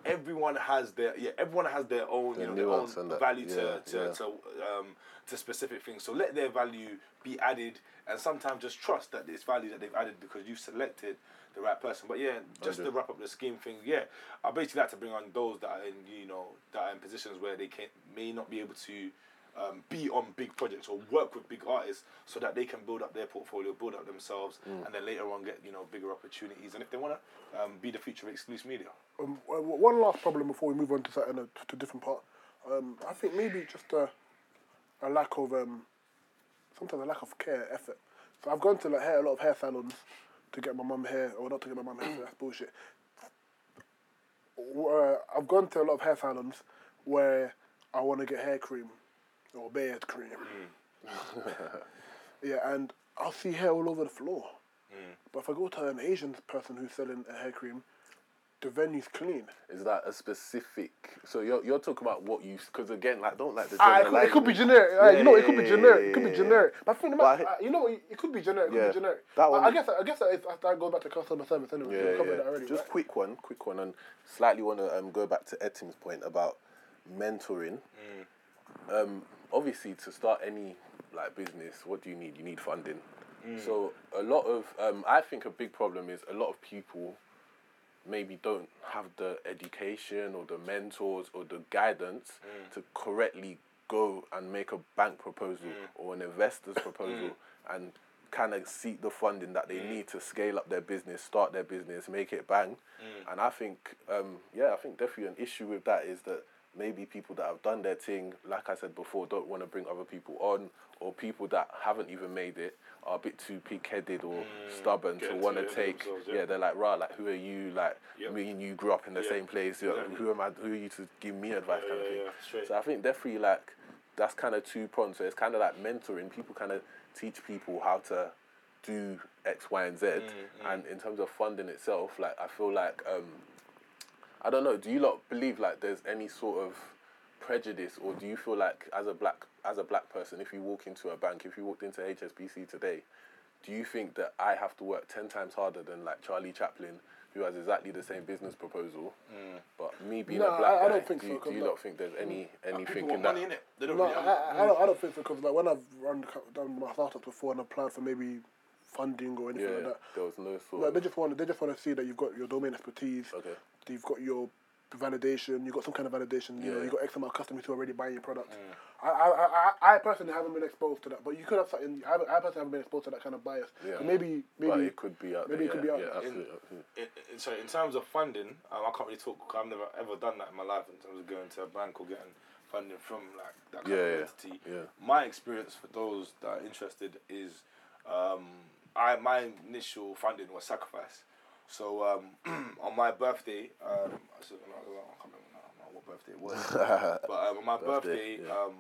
S3: everyone has their yeah, everyone has their own you know their own value to
S2: yeah,
S3: to, to um to specific things. So let their value be added, and sometimes just trust that it's value that they've added because you selected the right person. But yeah, just to wrap up the scheme thing, yeah, I basically like to bring on those that are in you know that are in positions where they can may not be able to. Um, be on big projects or work with big artists so that they can build up their portfolio, build up themselves,
S2: Mm.
S3: and then later on get you know bigger opportunities. And if they want to um, be the future of exclusive media,
S1: Um, one last problem before we move on to something uh, to a different part. Um, I think maybe just a, a lack of um, sometimes a lack of care, effort. So I've gone to like hair, a lot of hair salons to get my mum hair, or not to get my mum hair. That's bullshit. Uh, I've gone to a lot of hair salons where I want to get hair cream or beard cream. yeah, and I'll see hair all over the floor. But if I go to an Asian person who's selling a hair cream, the venue's clean.
S2: Is that a specific? So you're you're talking about what you because again like don't like the
S1: Ah, it, could, it could be generic. Ah, you know, it could be
S2: Yeah,
S1: generic.
S2: yeah,
S1: It could be generic. But I think,
S2: I-
S1: uh, you know, it could be generic. It could be generic.
S2: That one-
S1: I guess, I guess that, is, that goes back to customer service anyway.
S2: Yeah, yeah.
S1: already.
S2: Just
S1: right?
S2: quick one, quick one, and slightly want to um, go back to Etim's point about mentoring. Um, obviously, to start any like business, what do you need? You need funding. Mm. So a lot of, um, I think a big problem is a lot of people maybe don't have the education or the mentors or the guidance mm. to correctly go and make a bank proposal mm. or an investor's proposal and kind of seek the funding that they need to scale up their business, start their business, make it bang. And I think, um, yeah, I think definitely an issue with that is that maybe people that have done their thing, like I said before, don't want to bring other people on, or people that haven't even made it are a bit too pig-headed or stubborn to want to take. yeah.
S3: yeah.
S2: they're like, right, like who are you? Like
S3: Yep.
S2: me and you grew up in the
S3: Yeah.
S2: same place. you know,
S3: Exactly.
S2: Who am I? Who are you to give me advice?
S3: Yeah,
S2: kind of thing.
S3: yeah.
S2: So I think definitely like that's kind of two prongs. So it's kind of like mentoring. People kind of teach people how to do X, Y, and Z.
S3: Mm,
S2: And in terms of funding itself, like I feel like um, I don't know. Do you lot believe like there's any sort of prejudice, or do you feel like as a black as a black person, if you walk into a bank, if you walked into HSBC today, do you think that I have to work ten times harder than like Charlie Chaplin, who has exactly the same business proposal, mm. but me being
S1: No,
S2: a black
S1: I- I
S2: guy,
S1: don't think
S2: do
S1: so,
S2: do you
S1: like-
S2: not think there's any mm. anything
S3: People
S2: in that?
S3: money in it. They don't
S1: No,
S3: really
S1: I, I, I, don't, I mm. don't think so because like when I've run done my startups before and applied for maybe funding or anything
S2: Yeah,
S1: like that,
S2: there was no sort.
S1: like, they just want they just want to see that you've got your domain expertise,
S2: okay.
S1: you've got your validation, you've got some kind of validation, you know,
S2: Yeah.
S1: you've got X amount of customers who are already buying your product. I, I, I, I personally haven't been exposed to that, but you could have something. I, I personally haven't been exposed to that kind of bias.
S2: Yeah.
S1: Maybe, maybe
S2: but it could be out
S1: maybe
S2: there.
S1: it could
S2: yeah,
S1: be out
S2: yeah,
S1: there.
S2: absolutely, absolutely.
S3: in, in, so in terms of funding, um, I can't really talk. I've never ever done that in my life in terms of going to a bank or getting funding from like that kind
S2: Yeah,
S3: of
S2: yeah,
S3: entity.
S2: yeah.
S3: My experience for those that are interested is, um, I my initial funding was sacrifice. So um, on my birthday, um, so, no, no, I can't remember now what birthday it was, but um, on my
S2: Birthday,
S3: birthday,
S2: yeah.
S3: um,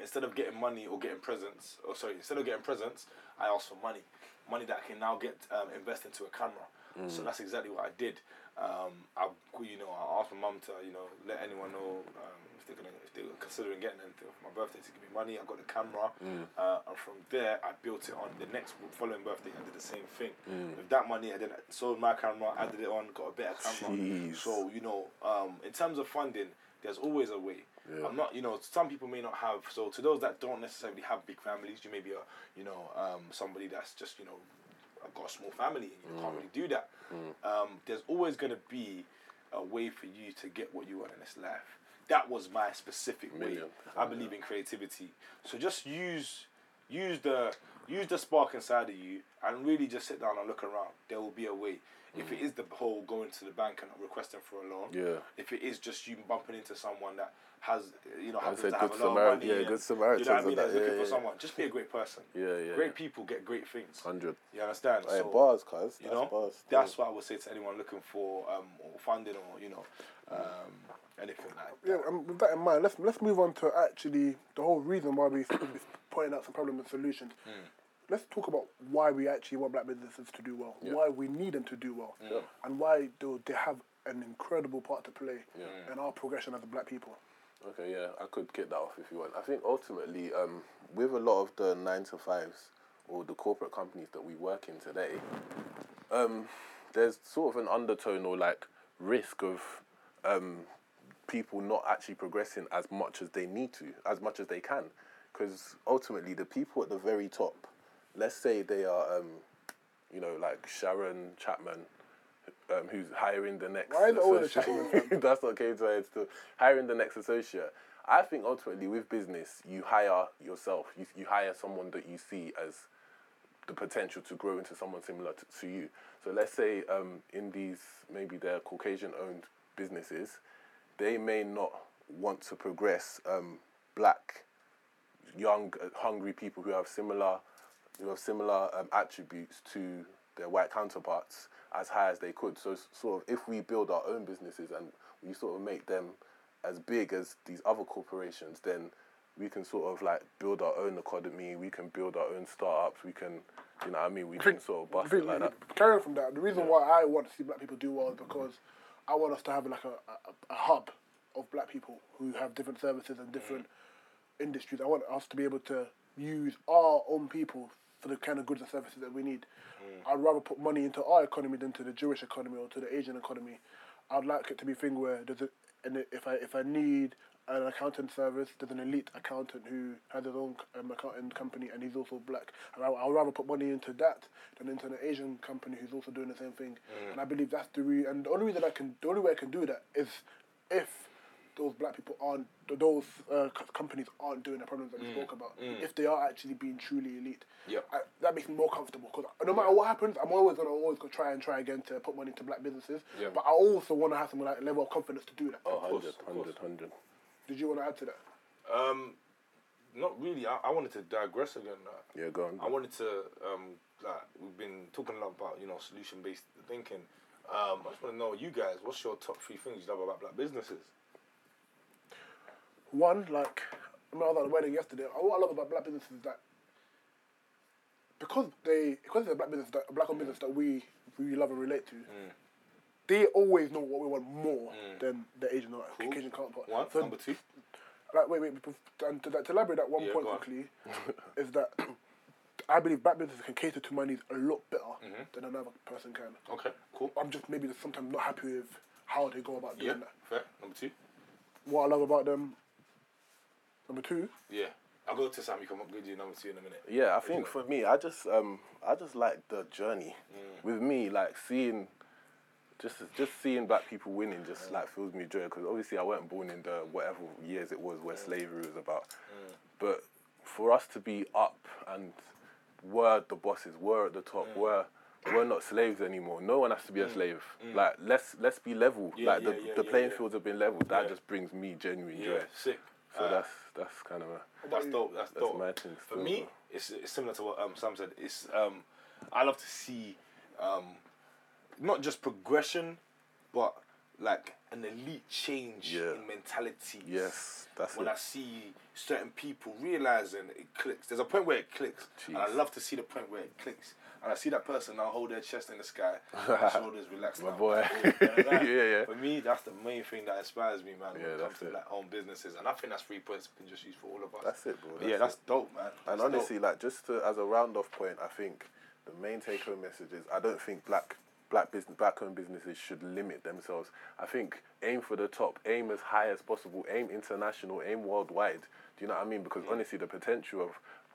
S3: instead of getting money or getting presents, or sorry, instead of getting presents, I asked for money, money that I can now get um, invest into a camera.
S2: Mm.
S3: So that's exactly what I did. Um, I, you know, I asked my mum to, you know, let anyone know um, they're gonna, if they were considering getting anything for my birthday to give me money. I got the camera,
S2: Mm.
S3: uh, and from there I built it on. The next following birthday, I did the same thing.
S2: Mm.
S3: With that money, I then sold my camera, added it on, got a better camera.
S2: Jeez.
S3: So you know, um, in terms of funding, there's always a way.
S2: Yeah.
S3: I'm not, you know, some people may not have. So to those that don't necessarily have big families, you may be a, you know, um, somebody that's just, you know, got a small family and you can't really do that. Um, there's always going to be a way for you to get what you want in this life. That was my specific way.
S2: Million
S3: I oh, believe in creativity. So just use use the use the spark inside of you and really just sit down and look around. There will be a way. If it is the whole going to the bank and requesting for a loan,
S2: Yeah.
S3: if it is just you bumping into someone that has, you know,
S2: I
S3: happens
S2: said
S3: to have a lot
S2: Samari-
S3: of money,
S2: yeah,
S3: and-
S2: good Samaritans
S3: You know what I mean?
S2: that,
S3: That's looking
S2: yeah,
S3: for
S2: yeah.
S3: someone. Just be a great person.
S2: Yeah, yeah.
S3: Great
S2: yeah.
S3: people get great things.
S2: Hundred.
S3: You understand?
S2: Hey,
S3: So,
S2: bars, cuz.
S3: you know,
S2: bars.
S3: that's what I would say to anyone looking for um, or funding or you know um, anything like that.
S1: Yeah, and with that in mind, let's let's move on to actually the whole reason why we we're pointing out some problems and solutions. Let's talk about why we actually want black businesses to do well,
S2: Yeah.
S1: why we need them to do well,
S2: Yeah.
S1: and why do they have an incredible part to play in our progression as black people.
S2: Okay, yeah, I could get that off if you want. I think ultimately, um, with a lot of the nine to fives or the corporate companies that we work in today, um, there's sort of an undertone or like risk of um, people not actually progressing as much as they need to, as much as they can, because ultimately the people at the very top, let's say they are, um, you know, like Sharon Chapman, um, who's hiring the next.
S1: Why is it always a
S2: associate-
S1: Chapman
S2: That's not came to my head still. Hiring the next associate. I think ultimately with business, you hire yourself. You, you hire someone that you see as the potential to grow into someone similar to, to you. So let's say um, in these maybe they're Caucasian owned businesses, they may not want to progress um, black, young, uh, hungry people who have similar who have similar um, attributes to their white counterparts as high as they could. So sort of if we build our own businesses and we sort of make them as big as these other corporations, then we can sort of like build our own economy. We can build our own startups. We can, you know, what I mean, we can sort of bust it like that.
S1: carrying from that, the reason why I want to see black people do well is because I want us to have like a, a, a hub of black people who have different services and different industries. I want us to be able to use our own people for the kind of goods and services that we need. I'd rather put money into our economy than to the Jewish economy or to the Asian economy. I'd like it to be a thing where there's a, and if I if I need an accountant service, there's an elite accountant who has his own um, accounting company and he's also black. And I, I'd rather put money into that than into an Asian company who's also doing the same thing. And I believe that's the re- and the only reason I can the only way I can do that is if those black people aren't those uh, companies aren't doing the problems that we spoke about. If they are actually being truly elite, yeah, that makes me more comfortable because no matter what happens, I'm always gonna always go try and try again to put money into black businesses.
S3: Yeah.
S1: But I also want to have some like level of confidence to do that.
S2: Oh,
S3: course,
S2: 100,
S3: course.
S2: 100, 100.
S1: Did you want to add to that?
S3: Um, not really. I, I wanted to digress again. Uh,
S2: Yeah, go on.
S3: I wanted to um, like we've been talking a lot about you know solution based thinking. Um, I just want to know you guys. What's your top three things you love about black businesses?
S1: One, like, I mean, I was at the wedding yesterday. What I love about black businesses is that because they, because it's a black business, that, a black owned business that we we love and relate to, they always know what we want more than the Asian or Caucasian counterpart.
S3: One,
S1: So,
S3: number two.
S1: like, wait, wait, and to, to elaborate that one
S3: Yeah,
S1: point
S3: on.
S1: quickly, is that I believe black businesses can cater to my needs a lot better
S3: Mm-hmm.
S1: than another person can.
S3: Okay, cool.
S1: I'm just maybe sometimes not happy with how they go about doing
S3: Yeah,
S1: that.
S3: fair. Number two.
S1: What I love about them, number two,
S3: Yeah, I'll go to Sam. You come up with you number two in a minute.
S2: Yeah, I think for me, I just um, I just like the journey. Mm. With me, like seeing, just just seeing black people winning, just mm. like fills me joy. Because obviously, I weren't born in the whatever years it was where mm. slavery was about. But for us to be up and we're the bosses, we're at the top, we're we're not slaves anymore. No one has to be a slave. Like let's let's be level.
S3: Yeah,
S2: like the,
S3: yeah, yeah,
S2: the
S3: yeah,
S2: playing
S3: yeah.
S2: fields have been leveled. That
S3: Yeah.
S2: just brings me genuine
S3: Yeah,
S2: joy.
S3: sick.
S2: So
S3: Uh,
S2: that's that's kind of a
S3: That's dope. That's,
S2: That's
S3: dope.
S2: my thing
S3: For
S2: still,
S3: me, it's, it's similar to what um, Sam said. It's um, I love to see um, not just progression, but like an elite change
S2: Yeah.
S3: in mentality.
S2: yes. That's
S3: When
S2: it.
S3: I see certain people realizing it clicks, there's a point where it clicks, and I love to see the point where it clicks. And I see that person now hold their chest in the sky, shoulders relaxed.
S2: My
S3: now.
S2: boy.
S3: Yeah,
S2: Yeah, yeah.
S3: For me, that's the main thing that inspires me, man. when
S2: Yeah,
S3: it comes
S2: that's
S3: to
S2: it.
S3: like own businesses, and I think that's three points we can just use for all of us.
S2: That's it, bro.
S3: But yeah,
S2: That's
S3: that's dope, man.
S2: And
S3: That's dope.
S2: honestly, like just to, as a round off point, I think the main take home message is I don't think black black business black owned businesses should limit themselves. I think aim for the top, aim as high as possible, aim international, aim worldwide. Do you know what I mean? Because mm. honestly, the potential of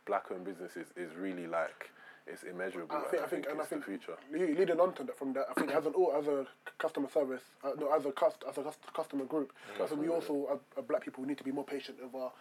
S2: black owned businesses is really like it's immeasurable.
S1: I think, I
S2: and
S1: think, and I
S2: it's the
S1: think,
S2: future.
S1: le- leading on to that from that, I think as an oh, as a customer service, uh, no, as a cust, as a customer group, I think we also, uh, uh, black people, we need to be more patient with our,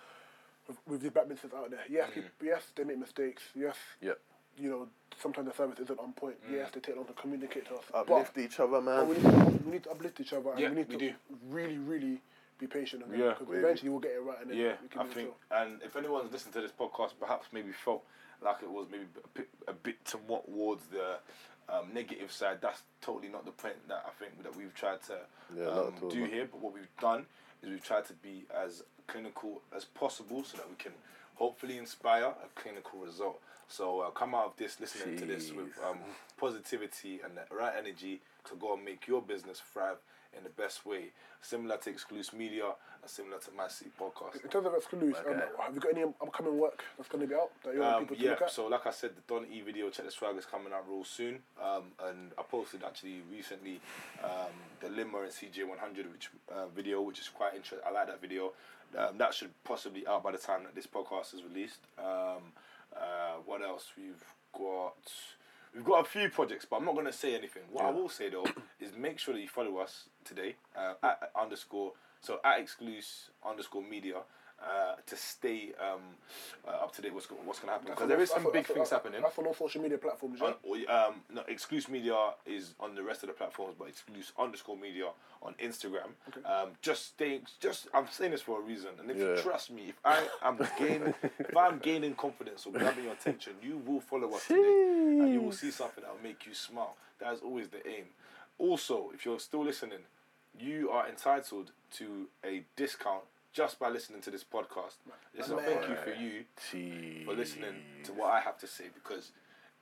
S1: with, with these black businesses out there. Yes, people, yes, they make mistakes. Yes,
S2: Yep.
S1: you know, sometimes the service isn't on point. Yes, they take long to communicate to us.
S2: Uplift each other, man.
S1: we, need to, we need to uplift each other, and
S3: Yeah,
S1: we need
S3: we
S1: to
S3: do.
S1: really, really be patient. on that,
S3: Yeah,
S1: because eventually we'll get it right, and then
S3: Yeah,
S1: we can
S3: I think,
S1: so.
S3: and if anyone's listened to this podcast, perhaps maybe felt like it was maybe a bit, a bit towards the um, negative side. That's totally not the point that I think that we've tried to
S2: Yeah,
S3: um,
S2: all,
S3: do here. But what we've done is we've tried to be as clinical as possible so that we can hopefully inspire a clinical result. So uh, come out of this listening to this with um, positivity and the right energy to go and make your business thrive in the best way. Similar to Exclusive Media and similar to My City Podcast.
S1: In terms of exclusive, um,
S2: Okay.
S1: have you got any upcoming work that's going to be out that you want
S3: Um,
S1: people to
S3: yeah,
S1: look at?
S3: so like I said, the Don E video, Check the Swag is coming out real soon. Um, and I posted actually recently um, the Limmer and CJ100 which uh, video, which is quite interesting. I like that video. Um, that should possibly out by the time that this podcast is released. Um, uh, what else? We've got we've got a few projects, but I'm not going to say anything. What I will say though is make sure that you follow us today uh, at underscore so at exclusive underscore media uh, to stay um, uh, up to date what's go- what's gonna happen
S1: That's
S3: because
S1: on
S3: there
S1: all-
S3: is some big things happening.
S1: That's on all social media platforms. Yeah?
S3: On, um, no, exclusive media is on the rest of the platforms, but exclusive underscore media on Instagram. Um, just stay, just I'm saying this for a reason, and if you trust me, if I am gaining, if I'm gaining confidence or grabbing your attention, you will follow us today, and you will see something that will make you smile. That is always the aim. Also, if you're still listening, you are entitled to a discount just by listening to this podcast. This is a thank you for you
S2: Jeez.
S3: for listening to what I have to say because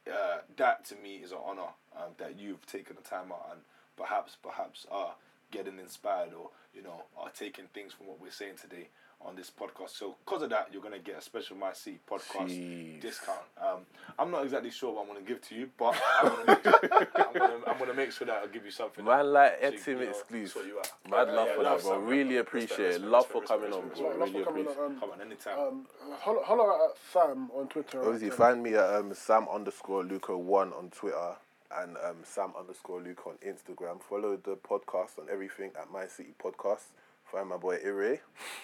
S3: uh, that to me is an honor um, that you've taken the time out and perhaps perhaps are getting inspired or you know are taking things from what we're saying today on this podcast. So because of that, you're gonna get a special My City podcast
S2: Jeez.
S3: discount. Um, I'm not exactly sure what I'm gonna give to you, but I'm gonna, make sure, I'm, gonna, I'm gonna make sure that I'll give you something.
S2: Man, like Etim
S3: you know,
S2: exclusive.
S3: you out.
S2: Mad
S3: Yeah,
S2: love
S3: yeah,
S2: for that,
S3: love,
S2: bro. Really appreciate it. Love for coming on, bro.
S1: Love
S2: Really
S1: coming on,
S2: appreciate.
S3: Come on, anytime.
S1: Um, holler, holler at Sam on Twitter.
S2: Obviously,
S1: at, um,
S2: find me at um, Sam underscore Luca one on Twitter and um, Sam underscore Luca on Instagram. Follow the podcast on everything at My City Podcast. Find my boy Ire.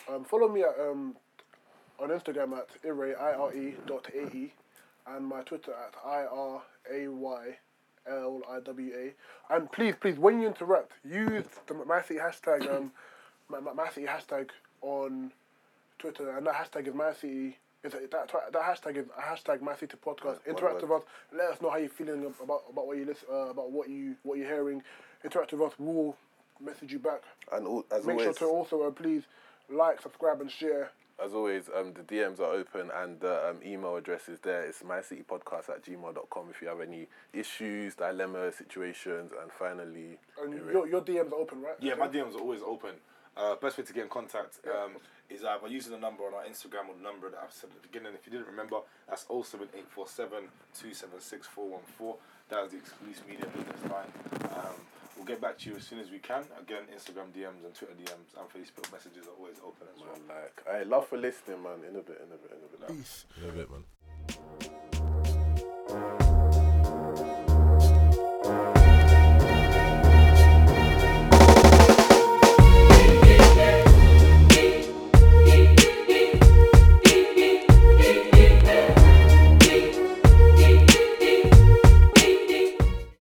S1: Um, follow me at um, on Instagram at ire i r e dot a e, and my Twitter at i r a y l i w a. And please, please, when you interact, use the Massey hashtag um, Ma- Ma- Massey hashtag on Twitter, and that hashtag is Massey. Is a, that that hashtag is a hashtag My City Podcast.
S2: Yeah,
S1: Interact with us. Let us know how you're feeling about about what you listen, uh, about what you what you're hearing. Interact with us. We'll message you back.
S2: And al- as
S1: Make sure to also uh, please like, subscribe, and share.
S2: as always, um, the DMs are open and the um, email address is there. It's mycitypodcast at gmail.com if you have any issues, dilemmas, situations, and finally,
S1: And your, your DMs are open, right?
S3: Yeah, my DMs are always open. Uh, best way to get in contact um, is either using the number on our Instagram or the number that I've said at the beginning. If you didn't remember, that's 07847 276 414. That is the exclusive media business line. Um, we'll get back to you as soon as we can. Again, Instagram DMs and Twitter DMs and Facebook messages are always open as well.
S2: Like, I love for listening, man. In a bit, in a bit, in a bit.
S1: Peace.
S4: In a bit, man.